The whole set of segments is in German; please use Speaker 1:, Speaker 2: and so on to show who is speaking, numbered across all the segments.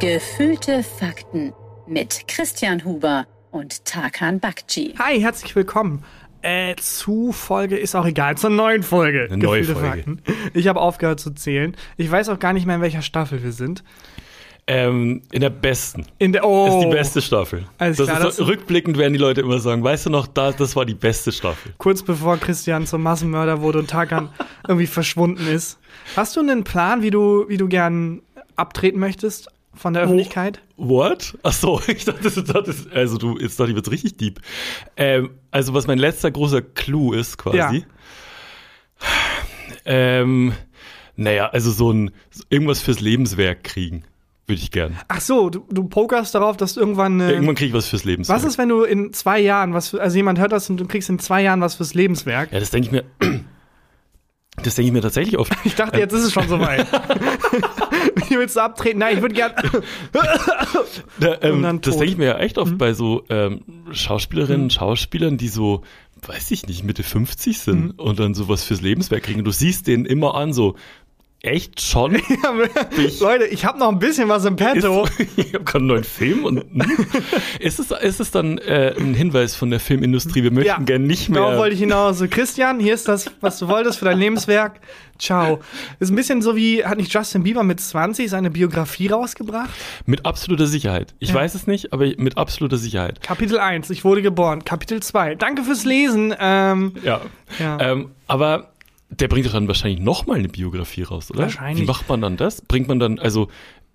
Speaker 1: Gefühlte Fakten mit Christian Huber und Tarkan Bakci.
Speaker 2: Hi, herzlich willkommen. Äh, zu Folge ist auch egal, zur neuen Folge.
Speaker 3: Eine neue
Speaker 2: Gefühlte
Speaker 3: Folge.
Speaker 2: Fakten. Ich habe aufgehört zu zählen. Ich weiß auch gar nicht mehr, in welcher Staffel wir sind.
Speaker 3: Ähm, in der besten.
Speaker 2: In der oh,
Speaker 3: Das ist die beste Staffel.
Speaker 2: Alles
Speaker 3: das
Speaker 2: klar,
Speaker 3: ist
Speaker 2: das-
Speaker 3: so, rückblickend werden die Leute immer sagen, weißt du noch, da, das war die beste Staffel.
Speaker 2: kurz bevor Christian zum Massenmörder wurde und Tarkan irgendwie verschwunden ist. Hast du einen Plan, wie du, wie du gern abtreten möchtest von der Öffentlichkeit?
Speaker 3: What? Ach so, ich dachte, das, das also du, jetzt dachte ich, wird's richtig deep. Ähm, also was mein letzter großer Clou ist quasi.
Speaker 2: Ja.
Speaker 3: Ähm, naja, also so ein, irgendwas fürs Lebenswerk kriegen. Würde ich gern.
Speaker 2: Ach so, du, du pokerst darauf, dass irgendwann. Äh,
Speaker 3: Irgendwann krieg ich was fürs Lebenswerk.
Speaker 2: was ist, wenn du in zwei Jahren was für, also jemand hört das und du kriegst in zwei Jahren was fürs Lebenswerk?
Speaker 3: Ja, das denke ich mir. Das denke ich mir tatsächlich oft.
Speaker 2: Ich dachte, jetzt ist es schon soweit. Wie willst du abtreten? Nein, ich würde gern.
Speaker 3: Da, ähm, das denke ich mir ja echt
Speaker 2: Mhm.
Speaker 3: oft bei so ähm, Schauspielerinnen und Schauspielern, die so, weiß ich nicht, Mitte 50 sind
Speaker 2: Mhm.
Speaker 3: und dann sowas fürs Lebenswerk kriegen. Und du siehst denen immer an, so, echt schon?
Speaker 2: Leute, ich habe noch ein bisschen was im
Speaker 3: Ist,
Speaker 2: Petto.
Speaker 3: ich habe gerade einen neuen Film und hm? ist es, ist es dann äh, ein Hinweis von der Filmindustrie, wir möchten
Speaker 2: Ja,
Speaker 3: gern nicht mehr.
Speaker 2: Darauf wollte ich hinaus. So, Christian, hier ist das, was du wolltest für dein Lebenswerk. Ciao. Ist ein bisschen so wie, hat nicht Justin Bieber mit 20 seine Biografie rausgebracht?
Speaker 3: mit absoluter Sicherheit. Ich
Speaker 2: Ja.
Speaker 3: weiß es nicht, aber mit absoluter Sicherheit.
Speaker 2: Kapitel 1, ich wurde geboren. Kapitel 2, danke fürs Lesen. Ähm,
Speaker 3: Ja.
Speaker 2: ja.
Speaker 3: Ähm, aber der bringt doch dann wahrscheinlich noch mal eine Biografie raus, oder?
Speaker 2: Wahrscheinlich.
Speaker 3: Wie macht man dann das? Bringt man dann, also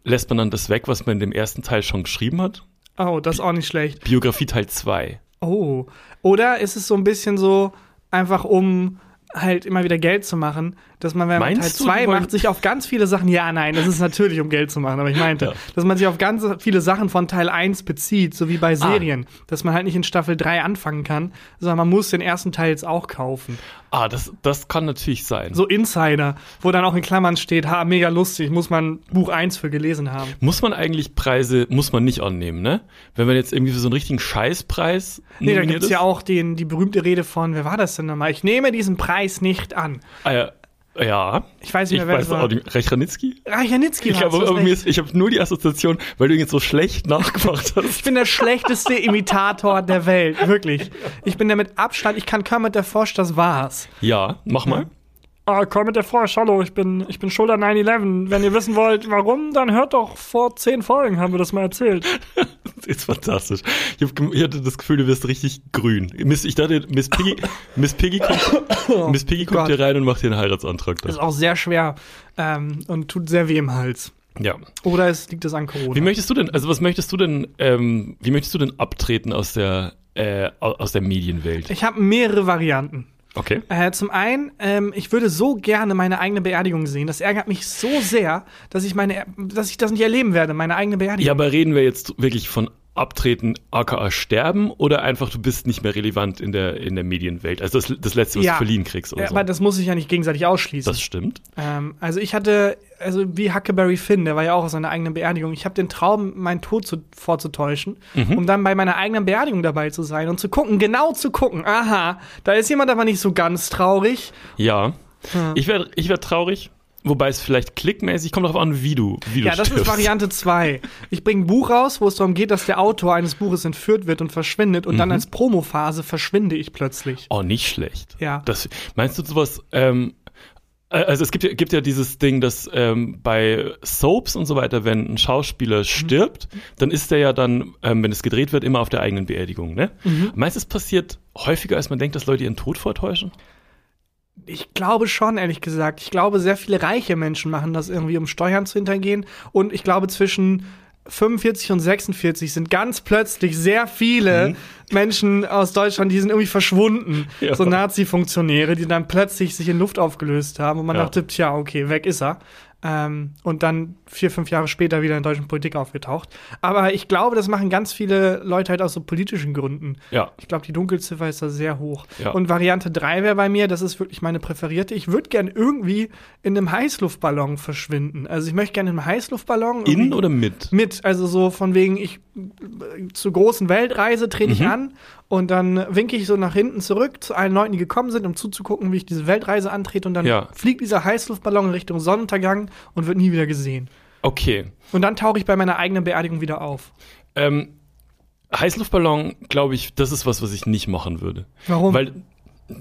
Speaker 3: lässt man dann das weg, was man in dem ersten Teil schon geschrieben hat?
Speaker 2: oh, das ist auch nicht schlecht.
Speaker 3: Biografie Teil 2.
Speaker 2: Oh. Oder ist es so ein bisschen so, einfach um halt immer wieder Geld zu machen, dass man, wenn man Teil
Speaker 3: du,
Speaker 2: 2
Speaker 3: die wollen-
Speaker 2: macht, sich auf ganz viele Sachen, ja, nein, das ist natürlich, um Geld zu machen, aber ich meinte,
Speaker 3: Ja.
Speaker 2: dass man sich auf ganz viele Sachen von Teil 1 bezieht, so wie bei Serien, dass man halt nicht in Staffel 3 anfangen kann, sondern man muss den ersten Teil jetzt auch kaufen.
Speaker 3: Ah, das, das kann natürlich sein.
Speaker 2: So Insider, wo dann auch in Klammern steht, ha, mega lustig, muss man Buch 1 für gelesen haben.
Speaker 3: Muss man eigentlich Preise, muss man nicht annehmen, ne? Wenn man jetzt irgendwie für so einen richtigen Scheißpreis
Speaker 2: Nee, da gibt's
Speaker 3: ist.
Speaker 2: ja auch den, die berühmte Rede von, wer war das denn nochmal? Ich nehme diesen Preis nicht an.
Speaker 3: Ah, ja. Ja.
Speaker 2: Ich weiß nicht
Speaker 3: Ich
Speaker 2: mehr, wer
Speaker 3: weiß
Speaker 2: das war.
Speaker 3: auch nicht. Ich habe mir
Speaker 2: recht.
Speaker 3: ist- ich habe nur die Assoziation, weil du ihn jetzt so schlecht nachgemacht hast.
Speaker 2: Ich bin der schlechteste Imitator der Welt, wirklich. Ich bin der mit Abstand, ich kann kaum mit der Frosch, das war's.
Speaker 3: Ja, mach mal.
Speaker 2: Ah, komm mit der Frosch, hallo, ich bin, ich bin Schulter 9-11. Wenn ihr wissen wollt, warum, dann hört doch vor zehn Folgen, haben wir das mal erzählt.
Speaker 3: Das ist fantastisch. Ich, hab, ich hatte das Gefühl, du wirst richtig grün. Miss, ich dachte, Miss Piggy, Miss Piggy kommt, Miss Piggy kommt
Speaker 2: Gott.
Speaker 3: hier rein und macht dir einen Heiratsantrag.
Speaker 2: Das ist auch sehr schwer ähm, und tut sehr weh im Hals.
Speaker 3: Ja.
Speaker 2: Oder es liegt es an Corona.
Speaker 3: Wie möchtest du denn, also was möchtest du denn, ähm, wie möchtest du denn abtreten aus der, äh, au- aus der Medienwelt?
Speaker 2: ich habe mehrere Varianten.
Speaker 3: Okay.
Speaker 2: Äh, zum einen, ähm, ich würde so gerne meine eigene Beerdigung sehen. Das ärgert mich so sehr, dass ich meine, dass ich das nicht erleben werde, meine eigene Beerdigung.
Speaker 3: Ja, aber reden wir jetzt wirklich von Abtreten, aka sterben, oder einfach du bist nicht mehr relevant in der, in der Medienwelt? Also das, das Letzte, was
Speaker 2: Ja.
Speaker 3: du verliehen kriegst oder
Speaker 2: Ja,
Speaker 3: so.
Speaker 2: aber das muss ich ja nicht gegenseitig ausschließen.
Speaker 3: Das stimmt.
Speaker 2: Ähm, also ich hatte, also wie Huckleberry Finn, der war ja auch auf seiner eigenen Beerdigung. Ich habe den Traum, meinen Tod zu, vorzutäuschen,
Speaker 3: Mhm.
Speaker 2: um dann bei meiner eigenen Beerdigung dabei zu sein und zu gucken, genau zu gucken. Aha, da ist jemand aber nicht so ganz traurig.
Speaker 3: Ja. Ich wäre ich wär traurig, wobei es vielleicht klickmäßig, kommt darauf an, wie du, wie du
Speaker 2: Ja, das ist
Speaker 3: stirbst.
Speaker 2: Variante 2. Ich bringe ein Buch raus, wo es darum geht, dass der Autor eines Buches entführt wird und verschwindet und
Speaker 3: Mhm.
Speaker 2: dann als Promophase verschwinde ich plötzlich.
Speaker 3: Oh, nicht schlecht.
Speaker 2: Ja.
Speaker 3: Das, meinst du sowas, ähm, äh, also es gibt ja, gibt ja dieses Ding, dass ähm, bei Soaps und so weiter, wenn ein
Speaker 2: Mhm.
Speaker 3: Schauspieler stirbt, dann ist der ja dann, ähm, wenn es gedreht wird, immer auf der eigenen Beerdigung, ne?
Speaker 2: Mhm.
Speaker 3: Meinst du, es passiert häufiger, als man denkt, dass Leute ihren Tod vortäuschen?
Speaker 2: Ich glaube schon, ehrlich gesagt. Ich glaube, sehr viele reiche Menschen machen das irgendwie, um Steuern zu hintergehen. Und ich glaube, zwischen 45 und 46 sind ganz plötzlich sehr viele Menschen aus Deutschland, die sind irgendwie verschwunden.
Speaker 3: Ja.
Speaker 2: So Nazi-Funktionäre, die dann plötzlich sich in Luft aufgelöst haben. Und man
Speaker 3: Ja.
Speaker 2: dachte, tja, okay, weg ist er. Ähm, und dann vier, fünf Jahre später wieder in der deutschen Politik aufgetaucht. Aber ich glaube, das machen ganz viele Leute halt aus so politischen Gründen.
Speaker 3: Ja.
Speaker 2: Ich glaube, die Dunkelziffer ist da sehr hoch.
Speaker 3: Ja.
Speaker 2: Und Variante 3 wäre bei mir, das ist wirklich meine präferierte. Ich würde gern irgendwie in einem Heißluftballon verschwinden. Also ich möchte gerne in einem Heißluftballon.
Speaker 3: In oder mit?
Speaker 2: mit, also so von wegen, ich äh, zur großen Weltreise trete ich
Speaker 3: Mhm.
Speaker 2: an und dann winke ich so nach hinten zurück zu allen Leuten, die gekommen sind, um zuzugucken, wie ich diese Weltreise antrete und dann
Speaker 3: Ja.
Speaker 2: fliegt dieser Heißluftballon in Richtung Sonnenuntergang und wird nie wieder gesehen.
Speaker 3: Okay.
Speaker 2: Und dann tauche ich bei meiner eigenen Beerdigung wieder auf.
Speaker 3: Ähm, Heißluftballon, glaube ich, das ist was, was ich nicht machen würde.
Speaker 2: Warum?
Speaker 3: Weil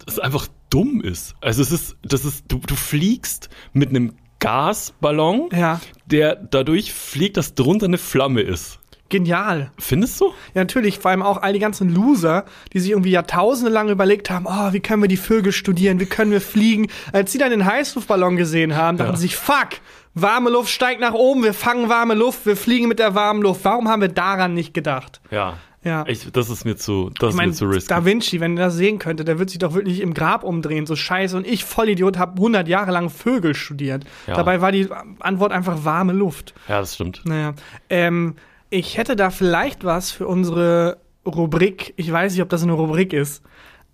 Speaker 3: es einfach dumm ist. Also es ist, das ist, du, du fliegst mit einem Gasballon,
Speaker 2: ja,
Speaker 3: der dadurch fliegt, dass drunter eine Flamme ist.
Speaker 2: genial.
Speaker 3: Findest du?
Speaker 2: Ja, natürlich, vor allem auch all die ganzen Loser, die sich irgendwie jahrtausende lang überlegt haben, oh, wie können wir die Vögel studieren, wie können wir fliegen. Als sie dann den Heißluftballon gesehen haben, dachten
Speaker 3: Ja.
Speaker 2: sie sich, fuck, warme Luft steigt nach oben, wir fangen warme Luft, wir fliegen mit der warmen Luft. Warum haben wir daran nicht gedacht?
Speaker 3: Ja.
Speaker 2: Ja.
Speaker 3: Ich, das ist mir zu, das
Speaker 2: Ich meine,
Speaker 3: ist mir zu risky.
Speaker 2: Da Vinci, wenn er das sehen könnte, der wird sich doch wirklich im Grab umdrehen, so scheiße. Und ich, Vollidiot, habe 100 Jahre lang Vögel studiert.
Speaker 3: Ja.
Speaker 2: Dabei war die Antwort einfach warme Luft.
Speaker 3: ja, das stimmt.
Speaker 2: Naja, ähm, ich hätte da vielleicht was für unsere Rubrik. Ich weiß nicht, ob das eine Rubrik ist.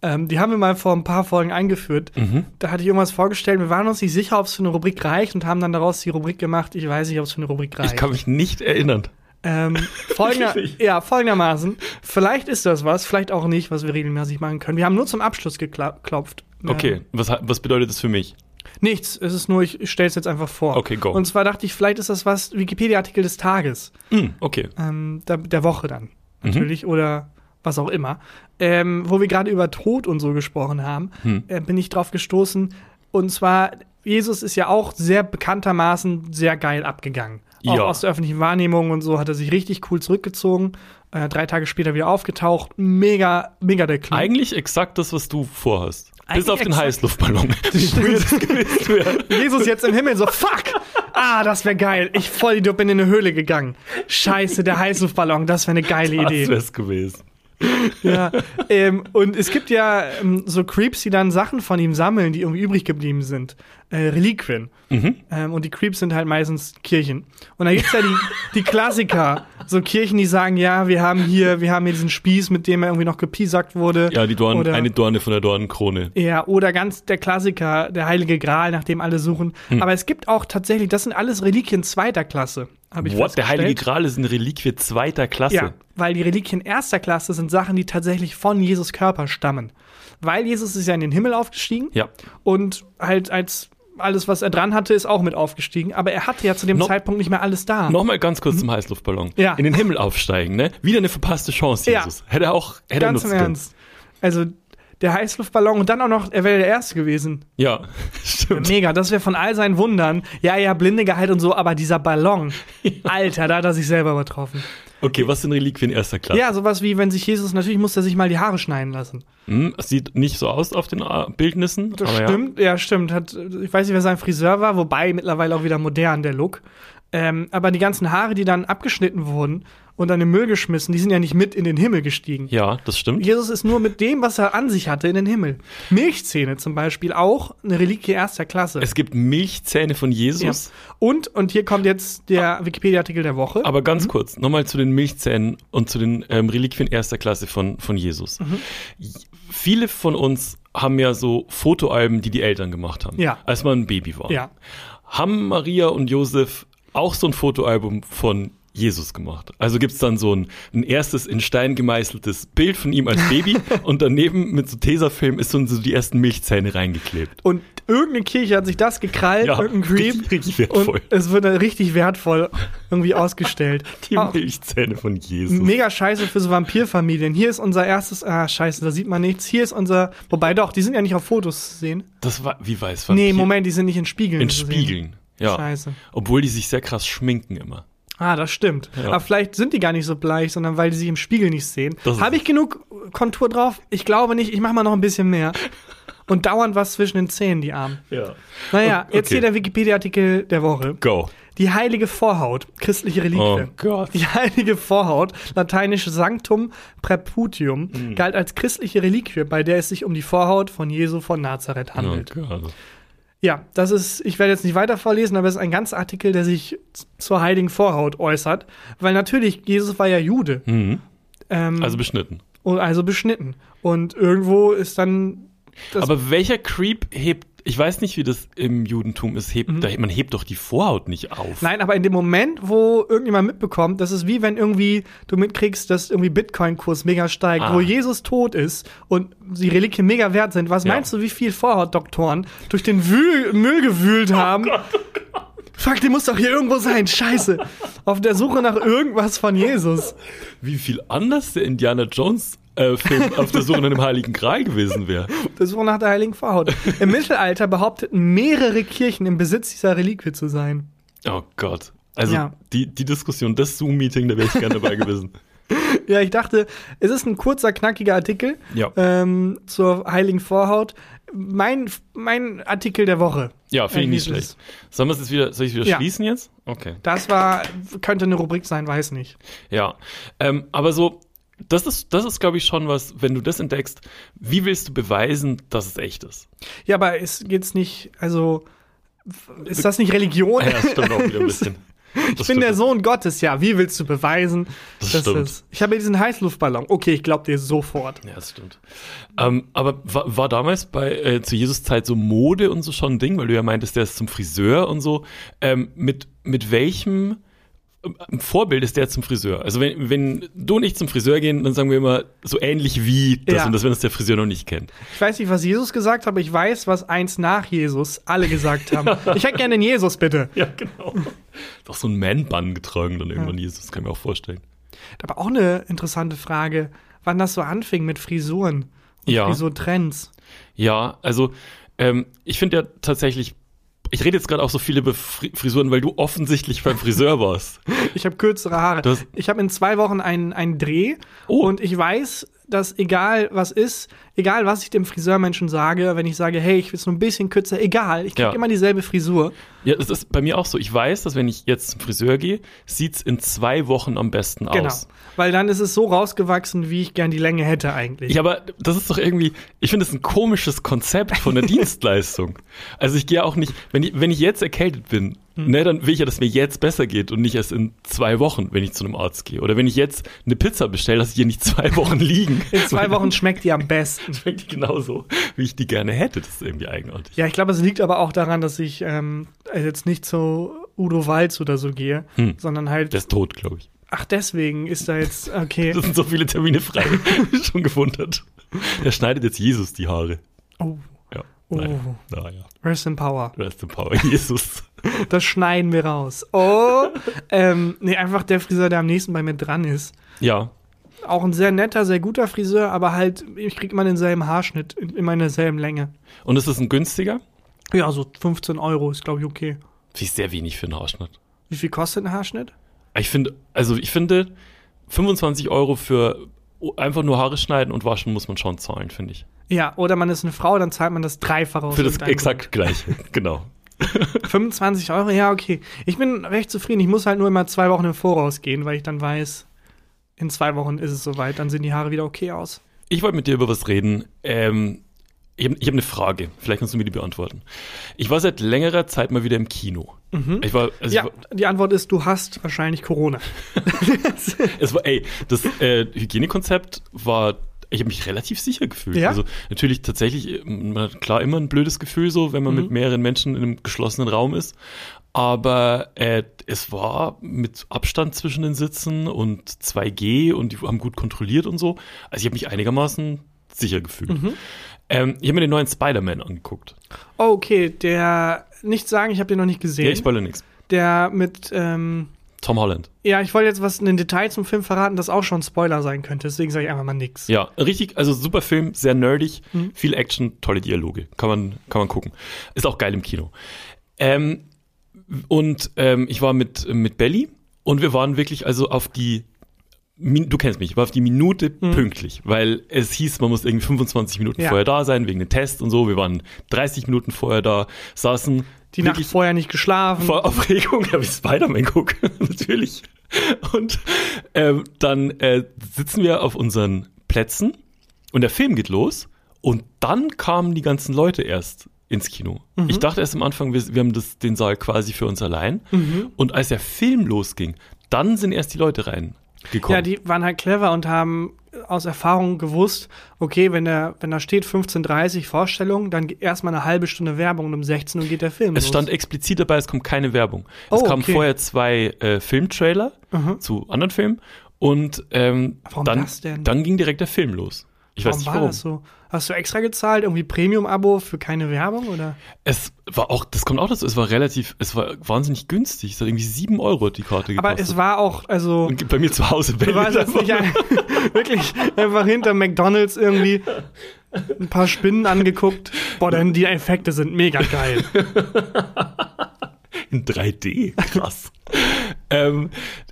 Speaker 2: Ähm, die haben wir mal vor ein paar Folgen eingeführt.
Speaker 3: Mhm.
Speaker 2: Da hatte ich irgendwas vorgestellt. Wir waren uns nicht sicher, ob es für eine Rubrik reicht und haben dann daraus die Rubrik gemacht. Ich weiß nicht, ob es für eine Rubrik reicht.
Speaker 3: Ich kann mich nicht erinnern.
Speaker 2: Ähm, folgender, ja, folgendermaßen. Vielleicht ist das was, vielleicht auch nicht, was wir regelmäßig machen können. Wir haben nur zum Abschluss geklopft.
Speaker 3: Okay, was, was bedeutet das für mich?
Speaker 2: Nichts, es ist nur, ich stelle es jetzt einfach vor.
Speaker 3: Okay, go.
Speaker 2: Und zwar dachte ich, vielleicht ist das was, Wikipedia-Artikel des Tages.
Speaker 3: Hm, okay.
Speaker 2: ähm, der, der Woche dann
Speaker 3: Mhm.
Speaker 2: natürlich oder was auch immer. Ähm, wo wir gerade über Tod und so gesprochen haben,
Speaker 3: Hm.
Speaker 2: äh, bin ich drauf gestoßen. Und zwar, Jesus ist ja auch sehr bekanntermaßen sehr geil abgegangen. Auch
Speaker 3: Ja.
Speaker 2: aus der öffentlichen Wahrnehmung und so hat er sich richtig cool zurückgezogen. Äh, drei Tage später wieder aufgetaucht. Mega, mega der Clou.
Speaker 3: Eigentlich exakt das, was du vorhast. Bis
Speaker 2: Eigentlich
Speaker 3: auf den. Heißluftballon. Das.
Speaker 2: Jesus jetzt im Himmel so, fuck! Ah, das wäre geil. Ich voll bin in eine Höhle gegangen. Scheiße, der Heißluftballon, das wäre eine geile
Speaker 3: Das
Speaker 2: Idee.
Speaker 3: wär's gewesen.
Speaker 2: Ja, ähm, und es gibt ja ähm, so Creeps, die dann Sachen von ihm sammeln, die irgendwie übrig geblieben sind. Äh, Reliquien.
Speaker 3: Mhm.
Speaker 2: Ähm, und die Creeps sind halt meistens Kirchen. Und da gibt's ja die, die Klassiker. So Kirchen, die sagen, ja, wir haben hier, wir haben hier diesen Spieß, mit dem er irgendwie noch gepiesackt wurde.
Speaker 3: Ja, die Dorn,
Speaker 2: Oder-
Speaker 3: eine Dorne von der Dornenkrone.
Speaker 2: Ja, oder ganz der Klassiker, der Heilige Gral, nach dem alle suchen.
Speaker 3: Hm.
Speaker 2: Aber es gibt auch tatsächlich, das sind alles Reliquien zweiter Klasse. Hab ich
Speaker 3: What? Der Heilige. Gral ist eine Reliquie zweiter Klasse.
Speaker 2: Ja, weil die Reliquien erster Klasse sind Sachen, die tatsächlich von Jesus Körper stammen. Weil Jesus ist ja in den Himmel aufgestiegen
Speaker 3: Ja.
Speaker 2: und halt als alles, was er dran hatte, ist auch mit aufgestiegen. Aber er hatte ja zu dem
Speaker 3: No-
Speaker 2: Zeitpunkt nicht mehr alles da.
Speaker 3: Nochmal ganz kurz zum Heißluftballon.
Speaker 2: Mhm. Ja.
Speaker 3: In den Himmel aufsteigen, ne? Wieder eine verpasste Chance,
Speaker 2: Ja.
Speaker 3: Jesus. Hätte er auch, hätte er
Speaker 2: Ganz
Speaker 3: nutzen
Speaker 2: im. Ernst. Also der Heißluftballon und dann auch noch, er wäre der Erste gewesen.
Speaker 3: Ja, stimmt.
Speaker 2: Mega, das wäre von all seinen Wundern. Ja, ja, blinde Gehalt und so, aber dieser Ballon, Alter, da hat er sich selber übertroffen.
Speaker 3: Okay, was sind Reliquien erster Klasse?
Speaker 2: Ja, sowas wie, wenn sich Jesus, natürlich muss er sich mal die Haare schneiden lassen.
Speaker 3: Hm, sieht nicht so aus auf den äh, Bildnissen.
Speaker 2: Das stimmt, ja. stimmt. Hat, ich weiß nicht, wer sein Friseur war, wobei mittlerweile auch wieder modern der Look. Ähm, aber die ganzen Haare, die dann abgeschnitten wurden und dann im Müll geschmissen, die sind ja nicht mit in den Himmel gestiegen.
Speaker 3: Ja, ja das stimmt.
Speaker 2: Jesus ist nur mit dem, was er an sich hatte, in den Himmel. Milchzähne zum Beispiel auch eine Reliquie erster Klasse.
Speaker 3: Es gibt Milchzähne von
Speaker 2: ja.
Speaker 3: Jesus.
Speaker 2: Und, und hier kommt jetzt der Wikipedia-Artikel der Woche.
Speaker 3: Aber
Speaker 2: Mhm.
Speaker 3: ganz kurz, nochmal zu den Milchzähnen und zu den ähm, Reliquien erster Klasse von, von Jesus.
Speaker 2: Mhm.
Speaker 3: Viele von uns haben ja so Fotoalben, die die Eltern gemacht haben,
Speaker 2: Ja.
Speaker 3: als man ein Baby war.
Speaker 2: ja.
Speaker 3: Haben Maria und Josef auch so ein Fotoalbum von Jesus gemacht? Also gibt's dann so ein, ein erstes in Stein gemeißeltes Bild von ihm als Baby und daneben mit so Tesafilm ist so, so die ersten Milchzähne reingeklebt.
Speaker 2: Und irgendeine Kirche hat sich das gekrallt,
Speaker 3: Ja,
Speaker 2: irgendein Creep.
Speaker 3: richtig, richtig wertvoll.
Speaker 2: Und es wird dann richtig wertvoll irgendwie ausgestellt.
Speaker 3: Die
Speaker 2: Ah,
Speaker 3: Milchzähne von Jesus.
Speaker 2: Mega scheiße für so Vampirfamilien. Hier ist unser erstes, ah, scheiße, da sieht man nichts. Hier ist unser, wobei doch, die sind ja nicht auf Fotos zu sehen.
Speaker 3: Das war, wie weiß
Speaker 2: Nee,
Speaker 3: Vampir-
Speaker 2: Moment, die sind nicht in Spiegeln.
Speaker 3: In. Spiegeln. Ja.
Speaker 2: Scheiße.
Speaker 3: Obwohl die sich sehr krass schminken immer.
Speaker 2: Ah, das stimmt.
Speaker 3: Ja.
Speaker 2: Aber vielleicht sind die gar nicht so bleich, sondern weil die sich im Spiegel nicht sehen. Habe ich genug Kontur drauf? Ich glaube nicht. Ich mache mal noch ein bisschen mehr. Und dauernd was zwischen den Zähnen, die Armen.
Speaker 3: Ja.
Speaker 2: Naja,
Speaker 3: Okay.
Speaker 2: jetzt hier der Wikipedia-Artikel der Woche.
Speaker 3: Go.
Speaker 2: Die heilige Vorhaut, christliche Reliquie.
Speaker 3: Oh Gott.
Speaker 2: Die heilige Vorhaut, lateinisch Sanctum Preputium,
Speaker 3: Hm.
Speaker 2: galt als christliche Reliquie, bei der es sich um die Vorhaut von Jesu von Nazareth
Speaker 3: Oh
Speaker 2: handelt.
Speaker 3: Gott.
Speaker 2: Ja, das ist, ich werde jetzt nicht weiter vorlesen, aber es ist ein ganzer Artikel, der sich zur heiligen Vorhaut äußert. Weil natürlich, Jesus war ja Jude.
Speaker 3: Mhm.
Speaker 2: Ähm,
Speaker 3: Also beschnitten.
Speaker 2: und also beschnitten. Und irgendwo ist dann.
Speaker 3: Aber welcher Creep hebt, ich weiß nicht, wie das im Judentum ist, hebt, da, man hebt doch die Vorhaut nicht auf.
Speaker 2: Nein, aber in dem Moment, wo irgendjemand mitbekommt, das ist wie wenn irgendwie du mitkriegst, dass irgendwie Bitcoin-Kurs mega steigt,
Speaker 3: Ah.
Speaker 2: wo Jesus tot ist und die Reliquien mega wert sind. Was
Speaker 3: Ja.
Speaker 2: meinst du, wie viel Vorhautdoktoren durch den Wühl Müll gewühlt
Speaker 3: Oh
Speaker 2: haben? Fuck, die muss doch hier irgendwo sein. Scheiße. Auf der Suche nach irgendwas von Jesus.
Speaker 3: Wie viel anders der Indiana Jones äh, Film auf der Suche nach dem Heiligen Gral gewesen wäre.
Speaker 2: Der Suche nach der heiligen Vorhaut. Im Mittelalter behaupteten mehrere Kirchen im Besitz dieser Reliquie zu sein.
Speaker 3: Oh Gott. Also
Speaker 2: Ja.
Speaker 3: die, die Diskussion, das Zoom-Meeting, da wäre ich gerne dabei gewesen.
Speaker 2: Ja, ich dachte, es ist ein kurzer, knackiger Artikel
Speaker 3: Ja.
Speaker 2: ähm, zur heiligen Vorhaut. Mein, mein Artikel der Woche.
Speaker 3: Ja, finde ich
Speaker 2: Äh,
Speaker 3: nicht schlecht. Sollen wir es jetzt wieder, soll ich es wieder
Speaker 2: Ja.
Speaker 3: schließen jetzt? Okay.
Speaker 2: Das war, könnte eine Rubrik sein, weiß nicht.
Speaker 3: Ja. Ähm, aber so, das ist, das ist, glaube ich, schon was, wenn du das entdeckst, wie willst du beweisen, dass es echt ist?
Speaker 2: Ja, aber ist geht's nicht, also, ist das nicht Religion?
Speaker 3: Ja, das stimmt auch wieder ein bisschen.
Speaker 2: ich bin der Sohn Gottes, ja. Wie willst du beweisen?
Speaker 3: Das
Speaker 2: dass
Speaker 3: stimmt.
Speaker 2: das- ich habe ja diesen Heißluftballon. Okay, ich glaube dir sofort.
Speaker 3: Ja, das stimmt. Ähm, aber war, war damals bei äh, zu Jesus Zeit so Mode und so schon ein Ding, weil du ja meintest, der ist zum Friseur und so. Ähm, mit, mit welchem ähm, Vorbild ist der zum Friseur? Also wenn, wenn du und ich zum Friseur gehen, dann sagen wir immer so ähnlich wie das
Speaker 2: Ja.
Speaker 3: und das, wenn das der Friseur noch nicht kennt.
Speaker 2: Ich weiß nicht, was Jesus gesagt hat, aber ich weiß, was eins nach Jesus alle gesagt haben. ich hätte gerne den Jesus, bitte.
Speaker 3: Ja, genau. Doch so ein Man-Bun getragen dann irgendwann Jesus, kann ich mir auch vorstellen.
Speaker 2: Aber auch eine interessante Frage, wann das so anfing mit Frisuren und
Speaker 3: Ja.
Speaker 2: Frisurtrends.
Speaker 3: Ja, also ähm, ich finde ja tatsächlich, ich rede jetzt gerade auch so viel über Fri Frisuren, weil du offensichtlich beim Friseur warst.
Speaker 2: Ich habe kürzere Haare.
Speaker 3: Das-
Speaker 2: ich habe in zwei Wochen einen, einen Dreh
Speaker 3: Oh.
Speaker 2: und ich weiß, dass egal was ist, egal was ich dem Friseurmenschen sage, wenn ich sage, hey, ich will es nur ein bisschen kürzer, egal, ich krieg
Speaker 3: Ja.
Speaker 2: immer dieselbe Frisur.
Speaker 3: Ja, das ist bei mir auch so. Ich weiß, dass wenn ich jetzt zum Friseur gehe, sieht's in zwei Wochen am besten
Speaker 2: Genau.
Speaker 3: aus.
Speaker 2: Weil dann ist es so rausgewachsen, wie ich gern die Länge hätte eigentlich.
Speaker 3: Ja, aber das ist doch irgendwie, ich finde es ein komisches Konzept von der Dienstleistung. Also ich gehe auch nicht, wenn ich, wenn ich jetzt erkältet bin,
Speaker 2: Hm.
Speaker 3: ne, dann will ich ja, dass mir jetzt besser geht und nicht erst in zwei Wochen, wenn ich zu einem Arzt gehe. Oder wenn ich jetzt eine Pizza bestelle, dass hier nicht zwei Wochen liegen.
Speaker 2: In zwei Wochen schmeckt die am besten.
Speaker 3: schmeckt die genauso, wie ich die gerne hätte. Das ist irgendwie eigenartig.
Speaker 2: Ja, ich glaube, es liegt aber auch daran, dass ich ähm, jetzt nicht zu Udo Walz oder so gehe,
Speaker 3: Hm.
Speaker 2: sondern halt.
Speaker 3: Der ist tot, glaube ich.
Speaker 2: ach, deswegen ist da jetzt. Okay.
Speaker 3: Das sind so viele Termine frei. Schon gewundert. Der schneidet jetzt Jesus die Haare.
Speaker 2: Oh,
Speaker 3: Ja.
Speaker 2: Oh.
Speaker 3: Naja. naja.
Speaker 2: Rest in Power.
Speaker 3: Rest in Power. Jesus.
Speaker 2: Das schneiden wir raus. Oh, ähm, nee, einfach der Friseur, der am nächsten bei mir dran ist.
Speaker 3: Ja.
Speaker 2: Auch ein sehr netter, sehr guter Friseur, aber halt, ich krieg immer denselben Haarschnitt, in- immer in derselben Länge.
Speaker 3: Und ist es ein günstiger?
Speaker 2: Ja, so 15 Euro ist, glaube ich, okay.
Speaker 3: Wie sehr wenig für einen Haarschnitt.
Speaker 2: Wie viel kostet ein Haarschnitt?
Speaker 3: Ich finde, also ich finde, 25 Euro für einfach nur Haare schneiden und waschen muss man schon zahlen, finde ich.
Speaker 2: Ja, oder man ist eine Frau, dann zahlt man das Dreifache aus
Speaker 3: Für das exakt gleiche. genau.
Speaker 2: Grund. 25 Euro, ja, okay. Ich bin recht zufrieden. Ich muss halt nur immer zwei Wochen im Voraus gehen, weil ich dann weiß, in zwei Wochen ist es soweit, dann sehen die Haare wieder okay aus.
Speaker 3: Ich wollte mit dir über was reden. Ähm, ich habe hab eine Frage. Vielleicht kannst du mir die beantworten. Ich war seit längerer Zeit mal wieder im Kino. Ich war, also
Speaker 2: Mhm. Ja,
Speaker 3: ich war,
Speaker 2: die Antwort ist, du hast wahrscheinlich Corona.
Speaker 3: es war, ey, das äh, Hygienekonzept war, ich habe mich relativ sicher gefühlt.
Speaker 2: Ja?
Speaker 3: Also natürlich tatsächlich, äh, man hat klar immer ein blödes Gefühl so, wenn man
Speaker 2: Mhm.
Speaker 3: mit mehreren Menschen in einem geschlossenen Raum ist. Aber äh, es war mit Abstand zwischen den Sitzen und 2G und die haben gut kontrolliert und so. Also ich habe mich einigermaßen sicher gefühlt.
Speaker 2: Mhm.
Speaker 3: Ähm, ich habe mir den neuen Spider-Man angeguckt.
Speaker 2: Oh, okay, der, nicht sagen, ich habe den noch nicht gesehen.
Speaker 3: Ja, ich spoilere nichts.
Speaker 2: der mit, ähm,
Speaker 3: Tom Holland.
Speaker 2: ja, ich wollte jetzt was in den Detail zum Film verraten, das auch schon Spoiler sein könnte, deswegen sage ich einfach mal nix.
Speaker 3: Ja, richtig, also super Film, sehr nerdig,
Speaker 2: Mhm.
Speaker 3: viel Action, tolle Dialoge. Kann man, kann man gucken. Ist auch geil im Kino. Ähm, und ähm, ich war mit, mit Belly und wir waren wirklich also auf die, du kennst mich, ich war auf die Minute pünktlich, weil es hieß, man muss irgendwie 25 Minuten.
Speaker 2: Ja.
Speaker 3: vorher da sein, wegen dem Test und so. Wir waren 30 Minuten vorher da, saßen
Speaker 2: Die Nacht vorher nicht geschlafen.
Speaker 3: vor Aufregung habe ich Spider-Man gucke, natürlich. Und ähm, dann äh, sitzen wir auf unseren Plätzen und der Film geht los und dann kamen die ganzen Leute erst ins Kino.
Speaker 2: Mhm.
Speaker 3: Ich dachte erst am Anfang, wir, wir haben das, den Saal quasi für uns allein.
Speaker 2: Mhm.
Speaker 3: Und als der Film losging, dann sind erst die Leute reingekommen.
Speaker 2: Ja, die waren halt clever und haben aus Erfahrung gewusst, okay, wenn da, wenn da steht 15.30 Vorstellung, dann erstmal eine halbe Stunde Werbung und um 16 Uhr geht der Film
Speaker 3: Es
Speaker 2: los.
Speaker 3: stand explizit dabei, es kommt keine Werbung. Es
Speaker 2: Oh,
Speaker 3: kamen
Speaker 2: okay.
Speaker 3: vorher zwei äh, Filmtrailer zu anderen Filmen und ähm, dann, dann ging direkt der Film los. Ich
Speaker 2: Warum
Speaker 3: weiß nicht
Speaker 2: war
Speaker 3: warum.
Speaker 2: das so? Hast du extra gezahlt, irgendwie Premium-Abo für keine Werbung oder?
Speaker 3: Es war auch, das kommt auch dazu, es war relativ, es war wahnsinnig günstig. Es hat irgendwie sieben Euro die Karte gekostet.
Speaker 2: Aber es war auch, also
Speaker 3: Und bei mir zu Hause
Speaker 2: du warst jetzt nicht ein, wirklich einfach hinter McDonalds irgendwie ein paar Spinnen angeguckt. Boah, denn die Effekte sind mega geil.
Speaker 3: in 3D. Krass. Ähm,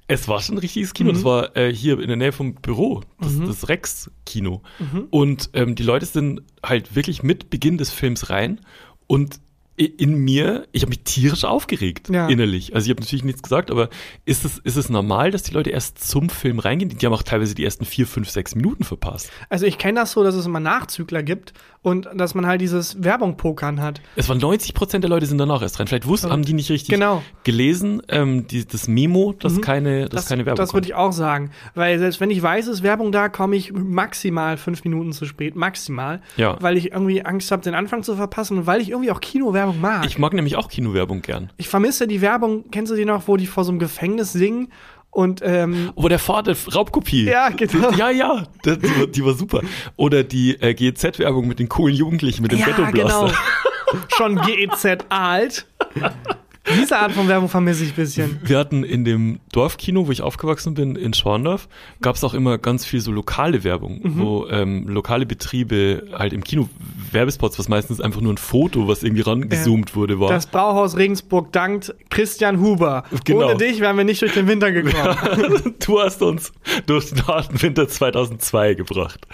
Speaker 3: es war schon ein richtiges Kino.
Speaker 2: Mhm.
Speaker 3: Das war äh, hier in der Nähe vom Büro, das, das Rex-Kino.
Speaker 2: Mhm.
Speaker 3: Und ähm, die Leute sind halt wirklich mit Beginn des Films rein und in mir, ich habe mich tierisch aufgeregt
Speaker 2: Ja.
Speaker 3: innerlich. Also ich habe natürlich nichts gesagt, aber ist es, ist es normal, dass die Leute erst zum Film reingehen? Die haben auch teilweise die ersten vier, fünf, sechs Minuten verpasst.
Speaker 2: Also ich kenne das so, dass es immer Nachzügler gibt und dass man halt dieses Werbung-Pokern hat.
Speaker 3: Es waren 90 Prozent der Leute sind danach erst rein. Vielleicht wussten, haben die nicht richtig
Speaker 2: Genau.
Speaker 3: gelesen, ähm, die, das Memo, dass keine, dass keine Werbung
Speaker 2: Das würde ich auch sagen. Weil selbst wenn ich weiß, es ist Werbung da, komme ich maximal fünf Minuten zu spät. Maximal.
Speaker 3: Ja.
Speaker 2: Weil ich irgendwie Angst habe, den Anfang zu verpassen und weil ich irgendwie auch Kinowerbung mag.
Speaker 3: Ich mag nämlich auch Kinowerbung gern.
Speaker 2: Ich vermisse die Werbung, kennst du die noch, wo die vor so einem Gefängnis singen und ähm,
Speaker 3: Wo der Vater Raubkopie.
Speaker 2: Ja, genau.
Speaker 3: Ja, ja, das, die, war, super. Oder die äh, GZ-Werbung mit den coolen Jugendlichen, mit dem
Speaker 2: ja,
Speaker 3: Ghetto-Blaster.
Speaker 2: genau. Schon GEZ alt. Diese Art von Werbung vermisse ich ein bisschen.
Speaker 3: Wir hatten in dem Dorfkino, wo ich aufgewachsen bin, in Schorndorf, gab es auch immer ganz viel so lokale Werbung,
Speaker 2: Mhm.
Speaker 3: wo ähm, lokale Betriebe halt im Kino Werbespots, was meistens einfach nur ein Foto, was irgendwie rangezoomt wurde, war.
Speaker 2: Das Brauhaus Regensburg dankt Christian Huber.
Speaker 3: Genau.
Speaker 2: Ohne dich wären wir nicht durch den Winter gekommen.
Speaker 3: du hast uns durch den harten Winter 2002 gebracht.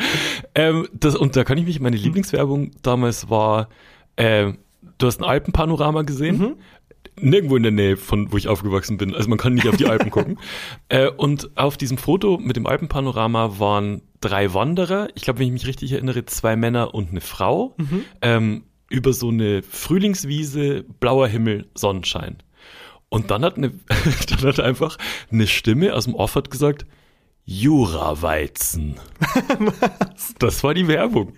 Speaker 3: Ähm, das, und da kann ich mich, meine Lieblingswerbung damals war, äh, du hast ein Alpenpanorama gesehen. Nirgendwo in der Nähe von, wo ich aufgewachsen bin. Also man kann nicht auf die Alpen gucken. Äh, und auf diesem Foto mit dem Alpenpanorama waren drei Wanderer. Ich glaube, wenn ich mich richtig erinnere, zwei Männer und eine Frau. Ähm, über so eine Frühlingswiese, blauer Himmel, Sonnenschein. Und dann hat, eine, dann hat einfach eine Stimme aus dem Off hat gesagt, Juraweizen. Das war die Werbung.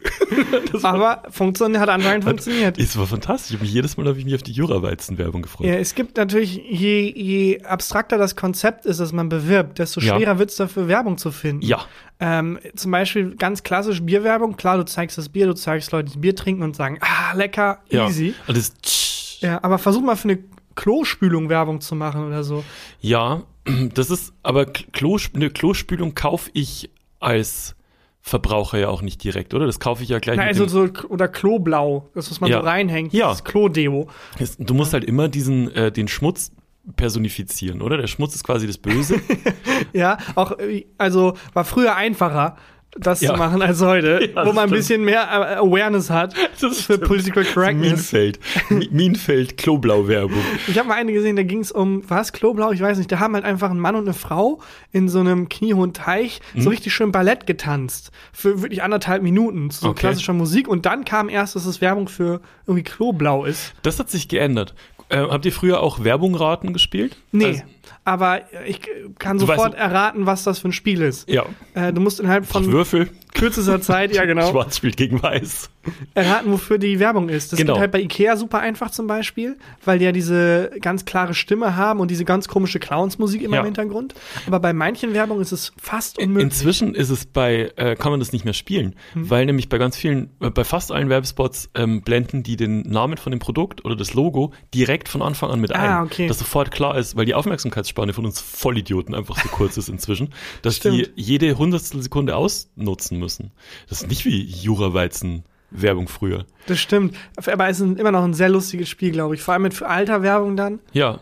Speaker 3: Das
Speaker 2: Aber funktioniert, hat anscheinend funktioniert.
Speaker 3: es war fantastisch. Ich mich jedes Mal habe ich mich auf die Juraweizen-Werbung gefreut.
Speaker 2: Ja, es gibt natürlich, je, je abstrakter das Konzept ist, das man bewirbt, desto
Speaker 3: Ja.
Speaker 2: schwerer wird es dafür, Werbung zu finden.
Speaker 3: Ja.
Speaker 2: Ähm, zum Beispiel ganz klassisch Bierwerbung. Klar, du zeigst das Bier, du zeigst Leute, die Bier trinken und sagen, ah, lecker,
Speaker 3: ja.
Speaker 2: easy.
Speaker 3: Und das Tsch.
Speaker 2: Ja, aber versuch mal für eine Klospülung Werbung zu machen oder so.
Speaker 3: Ja, das ist, aber Klo, eine Klospülung kaufe ich als Verbraucher ja auch nicht direkt, oder? Das kaufe ich ja gleich
Speaker 2: Na, also so, oder Kloblau, das, was man
Speaker 3: Ja.
Speaker 2: so reinhängt,
Speaker 3: Ja.
Speaker 2: das Klodeo.
Speaker 3: Du musst halt immer diesen, äh, den Schmutz personifizieren, oder? Der Schmutz ist quasi das Böse.
Speaker 2: Ja, auch, äh, also war früher einfacher, das
Speaker 3: Ja.
Speaker 2: zu machen als heute,
Speaker 3: Ja,
Speaker 2: wo man ein bisschen mehr äh, Awareness hat
Speaker 3: Das
Speaker 2: für
Speaker 3: stimmt.
Speaker 2: Political Correctness.
Speaker 3: Minenfeld. Mi- Minenfeld, Kloblau-Werbung.
Speaker 2: Ich habe mal eine gesehen, da ging es um, was, Kloblau, ich weiß nicht, da haben halt einfach ein Mann und eine Frau in so einem kniehohen Teich
Speaker 3: Mhm.
Speaker 2: so richtig schön Ballett getanzt. Für wirklich anderthalb Minuten zu so
Speaker 3: Okay.
Speaker 2: klassischer Musik. Und dann kam erst, dass es Werbung für irgendwie Kloblau ist.
Speaker 3: Das hat sich geändert. Äh, habt ihr früher auch Werbungraten gespielt?
Speaker 2: Nee,
Speaker 3: Also,
Speaker 2: aber ich kann
Speaker 3: Du weißt-
Speaker 2: sofort erraten, was das für ein Spiel ist.
Speaker 3: ja.
Speaker 2: Äh, du musst innerhalb
Speaker 3: Von Würfel.
Speaker 2: kürzester Zeit, ja genau,
Speaker 3: Schwarz spielt gegen Weiß.
Speaker 2: erraten, wofür die Werbung ist. Das
Speaker 3: Genau.
Speaker 2: geht halt bei Ikea super einfach zum Beispiel, weil die ja diese ganz klare Stimme haben und diese ganz komische Clowns-Musik immer
Speaker 3: Ja.
Speaker 2: im Hintergrund. Aber bei manchen Werbungen ist es fast unmöglich.
Speaker 3: Inzwischen ist es bei, äh, kann man das nicht mehr spielen,
Speaker 2: Hm.
Speaker 3: weil nämlich bei ganz vielen, äh, bei fast allen Werbespots ähm, blenden die den Namen von dem Produkt oder das Logo direkt von Anfang an mit ein.
Speaker 2: Ah, okay.
Speaker 3: Dass sofort klar ist, weil die Aufmerksamkeitsspanne von uns Vollidioten einfach so kurz ist inzwischen, dass die
Speaker 2: Stimmt.
Speaker 3: jede hundertstel Sekunde ausnutzen müssen. Das ist nicht wie Juraweizen Werbung früher.
Speaker 2: Das stimmt. Aber es ist immer noch ein sehr lustiges Spiel, glaube ich. Vor allem mit für alter Werbung dann.
Speaker 3: Ja.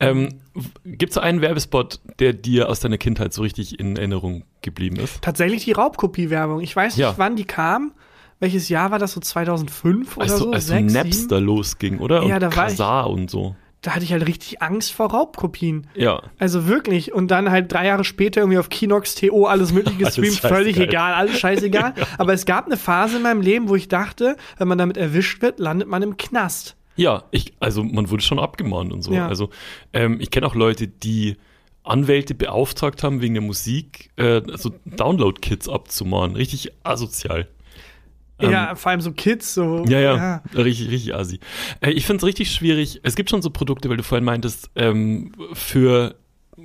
Speaker 3: Ähm, Gibt es einen Werbespot, der dir aus deiner Kindheit so richtig in Erinnerung geblieben ist?
Speaker 2: Tatsächlich die Raubkopie-Werbung. Ich weiß nicht,
Speaker 3: Ja.
Speaker 2: wann die kam. Welches Jahr war das? So 2005 oder
Speaker 3: Als, so, als Napster losging, oder?
Speaker 2: Ja,
Speaker 3: und
Speaker 2: da war ich-
Speaker 3: Kazaa und so.
Speaker 2: Da hatte ich halt richtig Angst vor Raubkopien.
Speaker 3: Ja.
Speaker 2: Also wirklich. Und dann halt drei Jahre später irgendwie auf Kinox, TO, alles mögliche
Speaker 3: Alles
Speaker 2: gestreamt, völlig
Speaker 3: scheißegal.
Speaker 2: egal, alles scheißegal. Aber es gab eine Phase in meinem Leben, wo ich dachte, wenn man damit erwischt wird, landet man im Knast.
Speaker 3: Ja, ich, also man wurde schon abgemahnt und so.
Speaker 2: Ja.
Speaker 3: Also ähm, ich kenne auch Leute, die Anwälte beauftragt haben, wegen der Musik äh, so Download-Kits abzumahnen. Richtig asozial.
Speaker 2: Ja, vor allem so Kids, so.
Speaker 3: Ähm, Ja, ja, richtig, richtig assi. Äh, ich finde es richtig schwierig. Es gibt schon so Produkte, weil du vorhin meintest, ähm, für